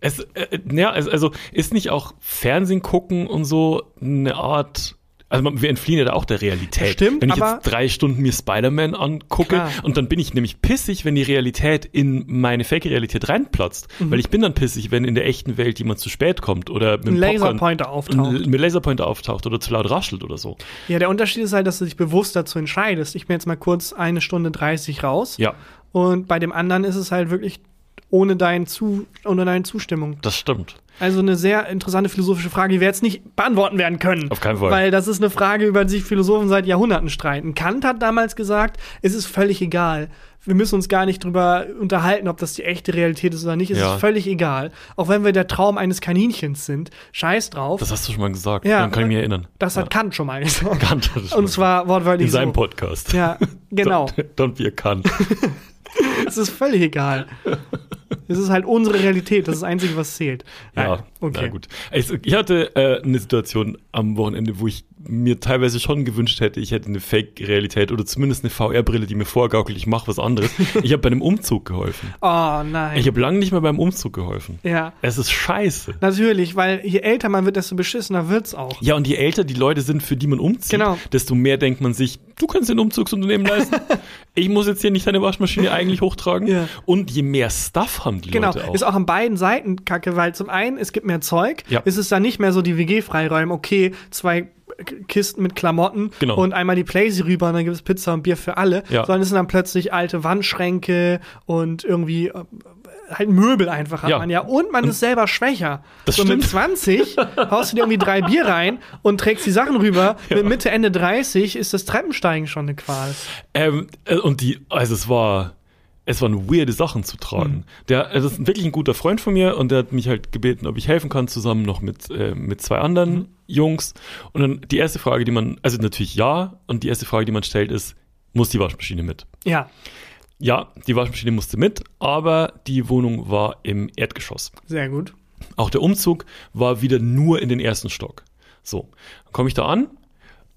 Speaker 3: es, äh, ja, also ist nicht auch Fernsehen gucken und so eine Art. Also wir entfliehen ja da auch der Realität.
Speaker 2: Stimmt,
Speaker 3: wenn ich jetzt drei Stunden mir Spider-Man angucke
Speaker 2: Klar.
Speaker 3: und dann bin ich nämlich pissig, wenn die Realität in meine Fake-Realität reinplatzt. Weil ich bin dann pissig, wenn in der echten Welt jemand zu spät kommt oder mit
Speaker 2: Ein
Speaker 3: dem Popcorn-
Speaker 2: Laserpointer auftaucht.
Speaker 3: mit Laserpointer auftaucht oder zu laut raschelt oder so.
Speaker 2: Ja, der Unterschied ist halt, dass du dich bewusst dazu entscheidest. Ich bin jetzt mal kurz eine Stunde 30 raus.
Speaker 3: Ja,
Speaker 2: Und bei dem anderen ist es halt wirklich ohne, dein Zu ohne deine Zustimmung.
Speaker 3: das stimmt.
Speaker 2: Also eine sehr interessante philosophische Frage, die wir jetzt nicht beantworten werden können.
Speaker 3: Auf keinen Fall.
Speaker 2: Weil das ist eine Frage, über die sich Philosophen seit Jahrhunderten streiten. Kant hat damals gesagt, es ist völlig egal. Wir müssen uns gar nicht drüber unterhalten, ob das die echte Realität ist oder nicht. Es
Speaker 3: Ja.
Speaker 2: ist völlig egal. Auch wenn wir der Traum eines Kaninchens sind. Scheiß drauf.
Speaker 3: Das hast du schon mal gesagt.
Speaker 2: Ja,
Speaker 3: Dann kann ich mich erinnern.
Speaker 2: das hat Kant schon mal gesagt.
Speaker 3: Kant hat es schon
Speaker 2: Und zwar wortwörtlich
Speaker 3: in seinem
Speaker 2: so.
Speaker 3: Podcast.
Speaker 2: Ja, genau.
Speaker 3: Don't, don't be a Kant.
Speaker 2: Es ist völlig egal. Es ist halt unsere Realität. Das ist das Einzige, was zählt.
Speaker 3: Ja,
Speaker 2: Nein, okay.
Speaker 3: na gut. Also, ich hatte äh, eine Situation am Wochenende, wo ich mir teilweise schon gewünscht hätte, ich hätte eine Fake-Realität oder zumindest eine VR-Brille, die mir vorgaukelt, ich mache was anderes. Ich habe bei einem Umzug geholfen.
Speaker 2: Oh nein.
Speaker 3: Ich habe lange nicht mehr beim Umzug geholfen.
Speaker 2: ja.
Speaker 3: Es ist scheiße.
Speaker 2: Natürlich, weil je älter man wird, desto beschissener wird's auch.
Speaker 3: Ja, und je älter die Leute sind, für die man umzieht,
Speaker 2: Genau.
Speaker 3: desto mehr denkt man sich, du kannst den Umzugsunternehmen leisten. ich muss jetzt hier nicht deine Waschmaschine eigentlich hochtragen.
Speaker 2: Ja.
Speaker 3: Und je mehr Stuff haben die
Speaker 2: Genau,
Speaker 3: Leute auch.
Speaker 2: ist auch an beiden Seiten kacke, weil zum einen, es gibt mehr Zeug,
Speaker 3: Ja.
Speaker 2: es ist dann nicht mehr so die WG-Freiräume, okay, zwei Kisten mit Klamotten
Speaker 3: Genau.
Speaker 2: und einmal die Playsee rüber und dann gibt es Pizza und Bier für alle,
Speaker 3: Ja.
Speaker 2: sondern es sind dann plötzlich alte Wandschränke und irgendwie äh, halt Möbel einfach hat
Speaker 3: Ja.
Speaker 2: man ja und man ist selber schwächer.
Speaker 3: Das
Speaker 2: so mit
Speaker 3: stimmt.
Speaker 2: 20 haust du dir irgendwie drei Bier rein und trägst die Sachen rüber. Mit Mitte, Ende 30 ist das Treppensteigen schon eine Qual.
Speaker 3: Ähm, äh, und die, also es war, es waren weirde Sachen zu tragen. Der, äh, das ist wirklich ein guter Freund von mir und der hat mich halt gebeten, ob ich helfen kann, zusammen noch mit, äh, mit zwei anderen Jungs. Und dann die erste Frage, die man, also natürlich ja, und die erste Frage, die man stellt, ist, muss die Waschmaschine mit?
Speaker 2: Ja,
Speaker 3: Ja, die Waschmaschine musste mit, aber die Wohnung war im Erdgeschoss.
Speaker 2: sehr gut.
Speaker 3: Auch der Umzug war wieder nur in den ersten Stock. So, dann komme ich da an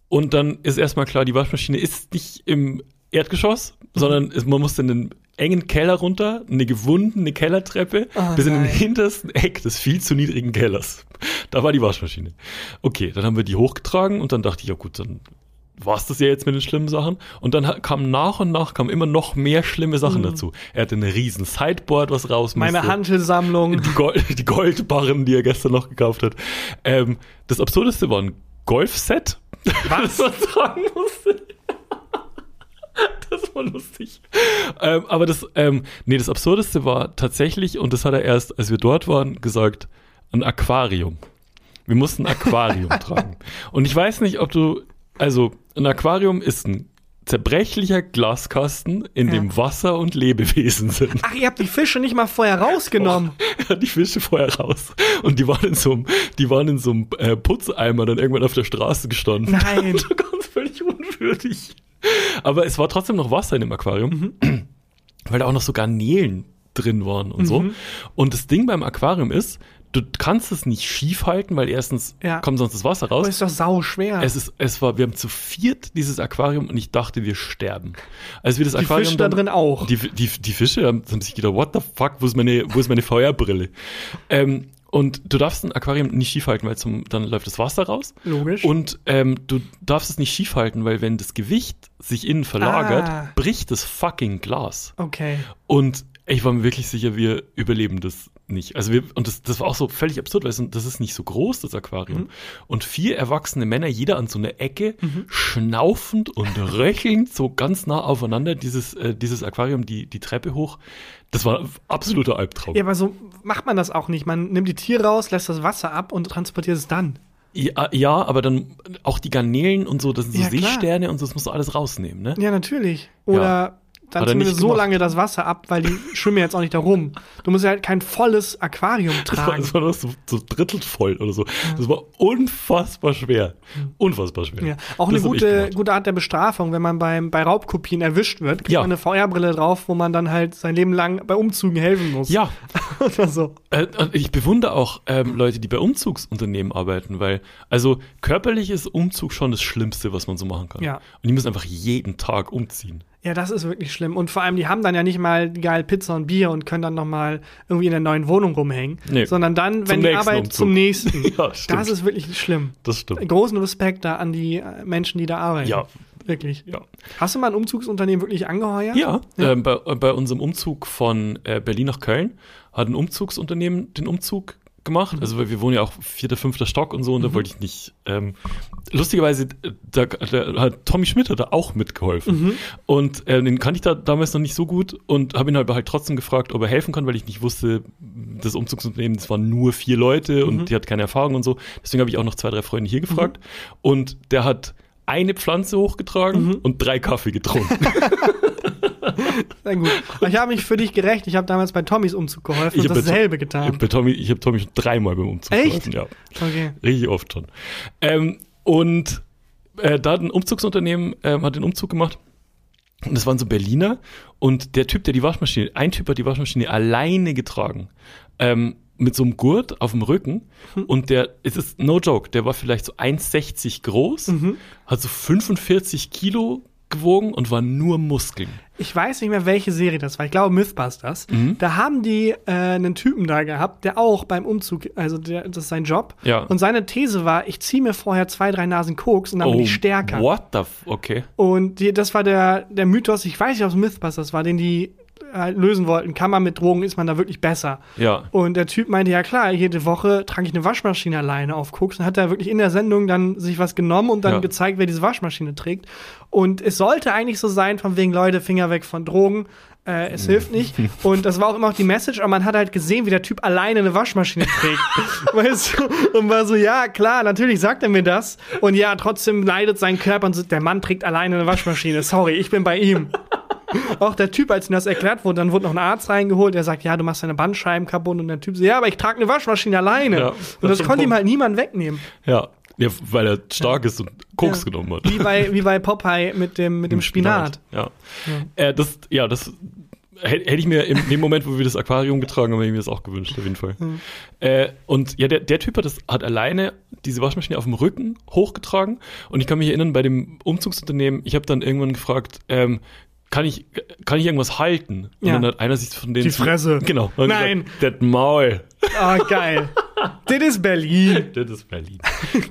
Speaker 3: und dann ist erstmal klar, die Waschmaschine ist nicht im Erdgeschoss, sondern es, man muss in den engen Keller runter, eine gewundene Kellertreppe,
Speaker 2: Oh
Speaker 3: bis in den
Speaker 2: nein.
Speaker 3: hintersten Eck des viel zu niedrigen Kellers. Da war die Waschmaschine. Okay, dann haben wir die hochgetragen und dann dachte ich, ja gut, dann war's das ja jetzt mit den schlimmen Sachen. Und dann kam nach und nach kam immer noch mehr schlimme Sachen dazu. Er hatte eine riesen Sideboard, was raus
Speaker 2: Mhm. Meine
Speaker 3: musste
Speaker 2: Hantelsammlung.
Speaker 3: die, Gold, die Goldbarren, die er gestern noch gekauft hat. Ähm, das Absurdeste war ein Golfset, was man tragen musste. Das war lustig. Ähm, aber das, ähm, nee, das Absurdeste war tatsächlich, und das hat er erst, als wir dort waren, gesagt, ein Aquarium. Wir mussten ein Aquarium tragen. Und ich weiß nicht, ob du, also ein Aquarium ist ein zerbrechlicher Glaskasten, in
Speaker 2: Ja.
Speaker 3: dem Wasser und Lebewesen sind.
Speaker 2: Ach, ihr habt die Fische nicht mal vorher rausgenommen.
Speaker 3: Er hat die Fische vorher raus. Und die waren in so einem, die waren in so einem äh, Putzeimer dann irgendwann auf der Straße gestanden.
Speaker 2: Nein.
Speaker 3: Unwürdig. Aber es war trotzdem noch Wasser in dem Aquarium, weil da auch noch so Garnelen drin waren und so. Und das Ding beim Aquarium ist, du kannst es nicht schief halten, weil erstens
Speaker 2: Ja.
Speaker 3: kommt sonst das Wasser
Speaker 2: Aber
Speaker 3: raus.
Speaker 2: ist doch sau schwer.
Speaker 3: Es ist, es war, wir haben zu viert dieses Aquarium und ich dachte, wir sterben. Als wir das
Speaker 2: die
Speaker 3: Aquarium
Speaker 2: Fische da
Speaker 3: dann-
Speaker 2: drin auch.
Speaker 3: die, die, die Fische haben, haben sich gedacht, what the fuck, wo ist meine, wo ist meine VR-Brille? Ähm, Und du darfst ein Aquarium nicht schief halten, weil zum, dann läuft das Wasser raus.
Speaker 2: Logisch.
Speaker 3: Und ähm, du darfst es nicht schief halten, weil wenn das Gewicht sich innen verlagert,
Speaker 2: Ah.
Speaker 3: bricht das fucking Glas.
Speaker 2: okay.
Speaker 3: Und ich war mir wirklich sicher, wir überleben das nicht. Also wir, und das, das war auch so völlig absurd, weil es- das ist nicht so groß, das Aquarium.
Speaker 2: Mhm.
Speaker 3: Und vier erwachsene Männer, jeder an so einer Ecke, schnaufend und röchelnd, so ganz nah aufeinander, dieses, äh, dieses Aquarium, die, die Treppe hoch. Das war ein absoluter Albtraum.
Speaker 2: Ja, aber so macht man das auch nicht. Man nimmt die Tiere raus, lässt das Wasser ab und transportiert es dann.
Speaker 3: Ja, ja, aber dann auch die Garnelen und so, das sind so
Speaker 2: Ja.
Speaker 3: Seesterne und so, das musst du alles rausnehmen, ne?
Speaker 2: Ja, natürlich. Oder dann zumindest so lange das Wasser ab, weil die schwimmen jetzt auch nicht da rum. Du musst ja halt kein volles Aquarium
Speaker 3: Das war,
Speaker 2: tragen.
Speaker 3: das war so, so drittelt voll oder so. Das war unfassbar schwer. Unfassbar schwer.
Speaker 2: Ja, auch
Speaker 3: Das
Speaker 2: eine gute, gute Art der Bestrafung, wenn man beim, bei Raubkopien erwischt wird, kriegt
Speaker 3: Ja.
Speaker 2: man eine VR-Brille drauf, wo man dann halt sein Leben lang bei Umzügen helfen muss.
Speaker 3: Ja,
Speaker 2: Oder so.
Speaker 3: Äh, ich bewundere auch ähm, Leute, die bei Umzugsunternehmen arbeiten, weil, also körperlich ist Umzug schon das Schlimmste, was man so machen kann.
Speaker 2: Ja.
Speaker 3: Und die müssen einfach jeden Tag umziehen.
Speaker 2: Ja, das ist wirklich schlimm. Und vor allem, die haben dann ja nicht mal geil Pizza und Bier und können dann noch mal irgendwie in der neuen Wohnung rumhängen.
Speaker 3: Nee.
Speaker 2: Sondern dann, wenn
Speaker 3: Zum
Speaker 2: die Arbeit
Speaker 3: Umzug.
Speaker 2: zum nächsten.
Speaker 3: Ja, stimmt.
Speaker 2: das ist wirklich schlimm.
Speaker 3: Das stimmt.
Speaker 2: Großen Respekt da an die äh, Menschen, die da arbeiten.
Speaker 3: Ja.
Speaker 2: Wirklich.
Speaker 3: Ja.
Speaker 2: Hast du mal ein Umzugsunternehmen wirklich angeheuert?
Speaker 3: Ja, Ähm, bei, bei unserem Umzug von äh, Berlin nach Köln hat ein Umzugsunternehmen den Umzug gemacht. Also weil wir wohnen ja auch vierter, fünfter Stock und so und da wollte ich nicht. Ähm, lustigerweise, da, da hat Tommy Schmidt hat da auch mitgeholfen. Und äh, den kannte ich da damals noch nicht so gut und habe ihn aber halt trotzdem gefragt, ob er helfen kann, weil ich nicht wusste, das Umzugsunternehmen, das waren nur vier Leute und die hat keine Erfahrung und so. Deswegen habe ich auch noch zwei, drei Freunde hier gefragt. Und der hat eine Pflanze hochgetragen und drei Kaffee getrunken.
Speaker 2: Sehr gut. Aber ich habe mich für dich gerecht. Ich habe damals bei Tommys Umzug geholfen und
Speaker 3: bei To-
Speaker 2: dasselbe
Speaker 3: Ich
Speaker 2: getan.
Speaker 3: habe Tommy, ich hab Tommy schon dreimal beim Umzug
Speaker 2: Echt?
Speaker 3: geholfen, Ja.
Speaker 2: Okay.
Speaker 3: Richtig oft schon. Ähm, und äh, da hat ein Umzugsunternehmen ähm, hat den Umzug gemacht. Und das waren so Berliner. Und der Typ, der die Waschmaschine, ein Typ hat die Waschmaschine alleine getragen. Ähm, mit so einem Gurt auf dem Rücken. Und der, es ist no joke, der war vielleicht so 1,60 groß, hat so 45 Kilo gewogen und war nur Muskeln.
Speaker 2: Ich weiß nicht mehr, welche Serie das war. Ich glaube Mythbusters.
Speaker 3: Mhm.
Speaker 2: Da haben die äh, einen Typen da gehabt, der auch beim Umzug, also der, das ist sein Job.
Speaker 3: Ja.
Speaker 2: Und seine These war, ich ziehe mir vorher zwei, drei Nasen Koks und dann bin ich stärker.
Speaker 3: Oh, What the f okay.
Speaker 2: Und die, das war der, der Mythos, ich weiß nicht, ob es Mythbusters war, den die halt lösen wollten. Kann man mit Drogen, ist man da wirklich besser?
Speaker 3: Ja.
Speaker 2: Und der Typ meinte, ja klar, jede Woche trage ich eine Waschmaschine alleine auf Koks. Und hat er wirklich in der Sendung dann sich was genommen und dann
Speaker 3: Ja.
Speaker 2: gezeigt, wer diese Waschmaschine trägt. Und es sollte eigentlich so sein, von wegen Leute, Finger weg von Drogen. Äh, es hilft nicht. Und das war auch immer auch die Message, aber man hat halt gesehen, wie der Typ alleine eine Waschmaschine trägt. weißt du? Und war so, ja, klar, natürlich sagt er mir das. Und ja, trotzdem leidet sein Körper und so, der Mann trägt alleine eine Waschmaschine. Sorry, ich bin bei ihm. Auch der Typ, als ihm das erklärt wurde, dann wurde noch ein Arzt reingeholt, der sagt, ja, du machst deine Bandscheiben kaputt. Und der Typ so, ja, aber ich trage eine Waschmaschine alleine.
Speaker 3: Ja,
Speaker 2: und
Speaker 3: das
Speaker 2: das
Speaker 3: ist ein
Speaker 2: konnte ihm
Speaker 3: Punkt.
Speaker 2: halt niemand wegnehmen.
Speaker 3: Ja. Ja, weil er stark ist und Koks
Speaker 2: Ja.
Speaker 3: genommen hat.
Speaker 2: Wie bei, wie bei Popeye mit dem, mit dem Spinat.
Speaker 3: Ja. Äh, das, ja, das hätte ich mir im, dem Moment, wo wir das Aquarium getragen haben, hätte ich mir das auch gewünscht, auf jeden Fall. Äh, und ja, der, der Typ hat, das, hat alleine diese Waschmaschine auf dem Rücken hochgetragen. Und ich kann mich erinnern, bei dem Umzugsunternehmen, ich habe dann irgendwann gefragt, ähm, kann ich, kann ich irgendwas halten? Und
Speaker 2: Ja.
Speaker 3: dann hat einer sich von denen.
Speaker 2: Die Fresse.
Speaker 3: Genau. Und
Speaker 2: Nein.
Speaker 3: Gesagt, das Maul.
Speaker 2: Ah, geil. das ist Berlin.
Speaker 3: Das ist Berlin.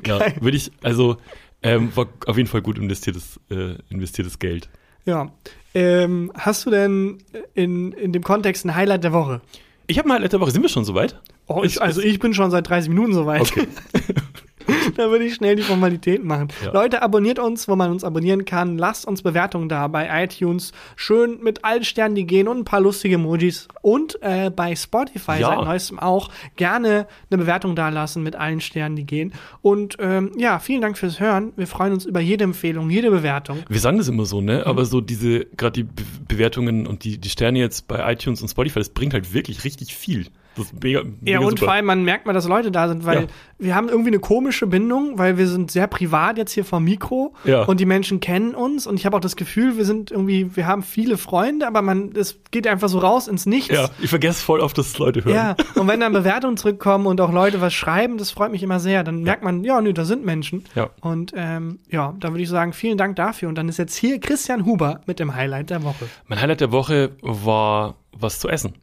Speaker 3: ja, würde ich, also, ähm, war auf jeden Fall gut investiertes, äh, investiertes Geld.
Speaker 2: Ja. Ähm, hast du denn in, in dem Kontext ein Highlight der Woche?
Speaker 3: Ich habe mal letzte Woche, sind wir schon soweit?
Speaker 2: Oh, ich, also ich bin schon seit 30 Minuten soweit.
Speaker 3: Okay.
Speaker 2: da würde ich schnell die Formalitäten machen.
Speaker 3: Ja.
Speaker 2: Leute, abonniert uns, wo man uns abonnieren kann. Lasst uns Bewertungen da bei iTunes. Schön mit allen Sternen, die gehen und ein paar lustige Emojis. Und äh, bei Spotify
Speaker 3: Ja.
Speaker 2: seit neuestem auch gerne eine Bewertung da lassen mit allen Sternen, die gehen. Und ähm, ja, vielen Dank fürs Hören. Wir freuen uns über jede Empfehlung, jede Bewertung.
Speaker 3: Wir sagen das immer so, ne?
Speaker 2: Mhm.
Speaker 3: Aber so diese, gerade die Be Bewertungen und die, die Sterne jetzt bei iTunes und Spotify, das bringt halt wirklich richtig viel. Das ist mega, mega
Speaker 2: Ja, und
Speaker 3: super.
Speaker 2: vor allem, man merkt mal, dass Leute da sind, weil
Speaker 3: Ja.
Speaker 2: wir haben irgendwie eine komische Bindung, weil wir sind sehr privat jetzt hier vom Mikro
Speaker 3: Ja.
Speaker 2: und die Menschen kennen uns und ich habe auch das Gefühl, wir sind irgendwie, wir haben viele Freunde, aber man, es geht einfach so raus ins Nichts.
Speaker 3: Ja, ich vergesse voll oft, dass es Leute hören.
Speaker 2: Ja, und wenn dann Bewertungen zurückkommen und auch Leute was schreiben, das freut mich immer sehr. Dann merkt man, ja, nö, da sind Menschen.
Speaker 3: Ja.
Speaker 2: Und ähm, ja, dann würde ich sagen, vielen Dank dafür. Und dann ist jetzt hier Christian Huber mit dem Highlight der Woche.
Speaker 3: Mein Highlight der Woche war was zu essen.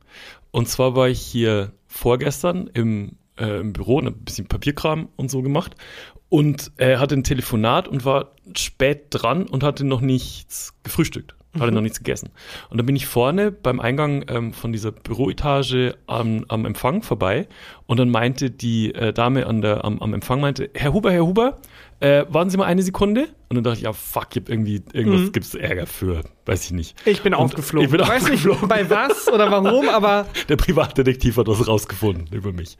Speaker 3: Und zwar war ich hier vorgestern im äh, im Büro und ein bisschen Papierkram und so gemacht. Und er hatte ein Telefonat und war spät dran und hatte noch nichts gefrühstückt. Hatte noch nichts gegessen. Und dann bin ich vorne beim Eingang ähm, von dieser Büroetage am, am Empfang vorbei und dann meinte die äh, Dame an der, am, am Empfang meinte, Herr Huber, Herr Huber, äh, warten Sie mal eine Sekunde. Und dann dachte ich, ja fuck, hab irgendwie, irgendwas
Speaker 2: Mhm.
Speaker 3: gibt's Ärger für, weiß ich nicht.
Speaker 2: Ich bin
Speaker 3: Und
Speaker 2: aufgeflogen.
Speaker 3: Ich bin
Speaker 2: weiß nicht
Speaker 3: aufgeflogen.
Speaker 2: bei was oder warum, aber
Speaker 3: Der Privatdetektiv hat was rausgefunden über mich.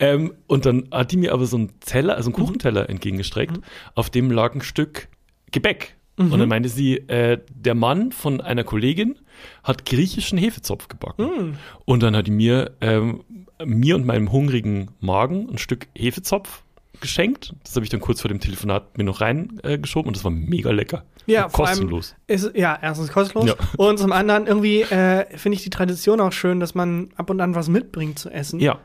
Speaker 3: Ähm, und dann hat die mir aber so einen Teller, also einen Kuchenteller entgegengestreckt, auf dem lag ein Stück Gebäck. Und dann meinte sie, äh, der Mann von einer Kollegin hat griechischen Hefezopf gebacken. Und dann hat die mir, ähm, mir und meinem hungrigen Magen ein Stück Hefezopf geschenkt. Das habe ich dann kurz vor dem Telefonat mir noch reingeschoben äh, und das war mega lecker.
Speaker 2: Ja,
Speaker 3: Und kostenlos.
Speaker 2: ist ja erstens kostenlos
Speaker 3: Ja.
Speaker 2: und zum anderen irgendwie äh, finde ich die Tradition auch schön, dass man ab und an was mitbringt zu essen.
Speaker 3: Ja,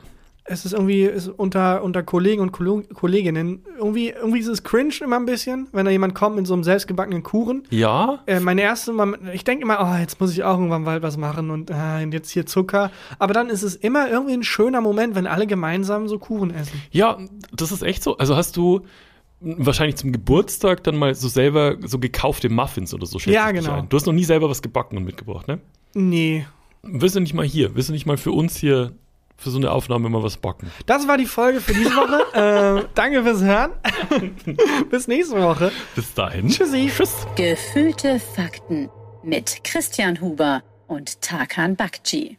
Speaker 2: Es ist irgendwie ist unter, unter Kollegen und Kolleginnen irgendwie, irgendwie ist es cringe immer ein bisschen, wenn da jemand kommt mit so einem selbstgebackenen Kuchen.
Speaker 3: ja,
Speaker 2: Äh, meine erste, Mal- ich denke immer, oh, jetzt muss ich auch irgendwann bald was machen und äh, jetzt hier Zucker. Aber dann ist es immer irgendwie ein schöner Moment, wenn alle gemeinsam so Kuchen essen.
Speaker 3: Ja, das ist echt so. Also hast du wahrscheinlich zum Geburtstag dann mal so selber so gekaufte Muffins oder so
Speaker 2: Ja, genau.
Speaker 3: Du hast noch nie selber was gebacken und mitgebracht, ne?
Speaker 2: Nee.
Speaker 3: Willst du nicht mal hier? Willst du nicht mal für uns hier für so eine Aufnahme mal was backen?
Speaker 2: Das war die Folge für diese Woche. äh, danke fürs Hören. Bis nächste Woche.
Speaker 3: Bis dahin.
Speaker 2: Tschüssi.
Speaker 3: Tschüss.
Speaker 1: Gefühlte Fakten mit Christian Huber und Tarkan Bakci.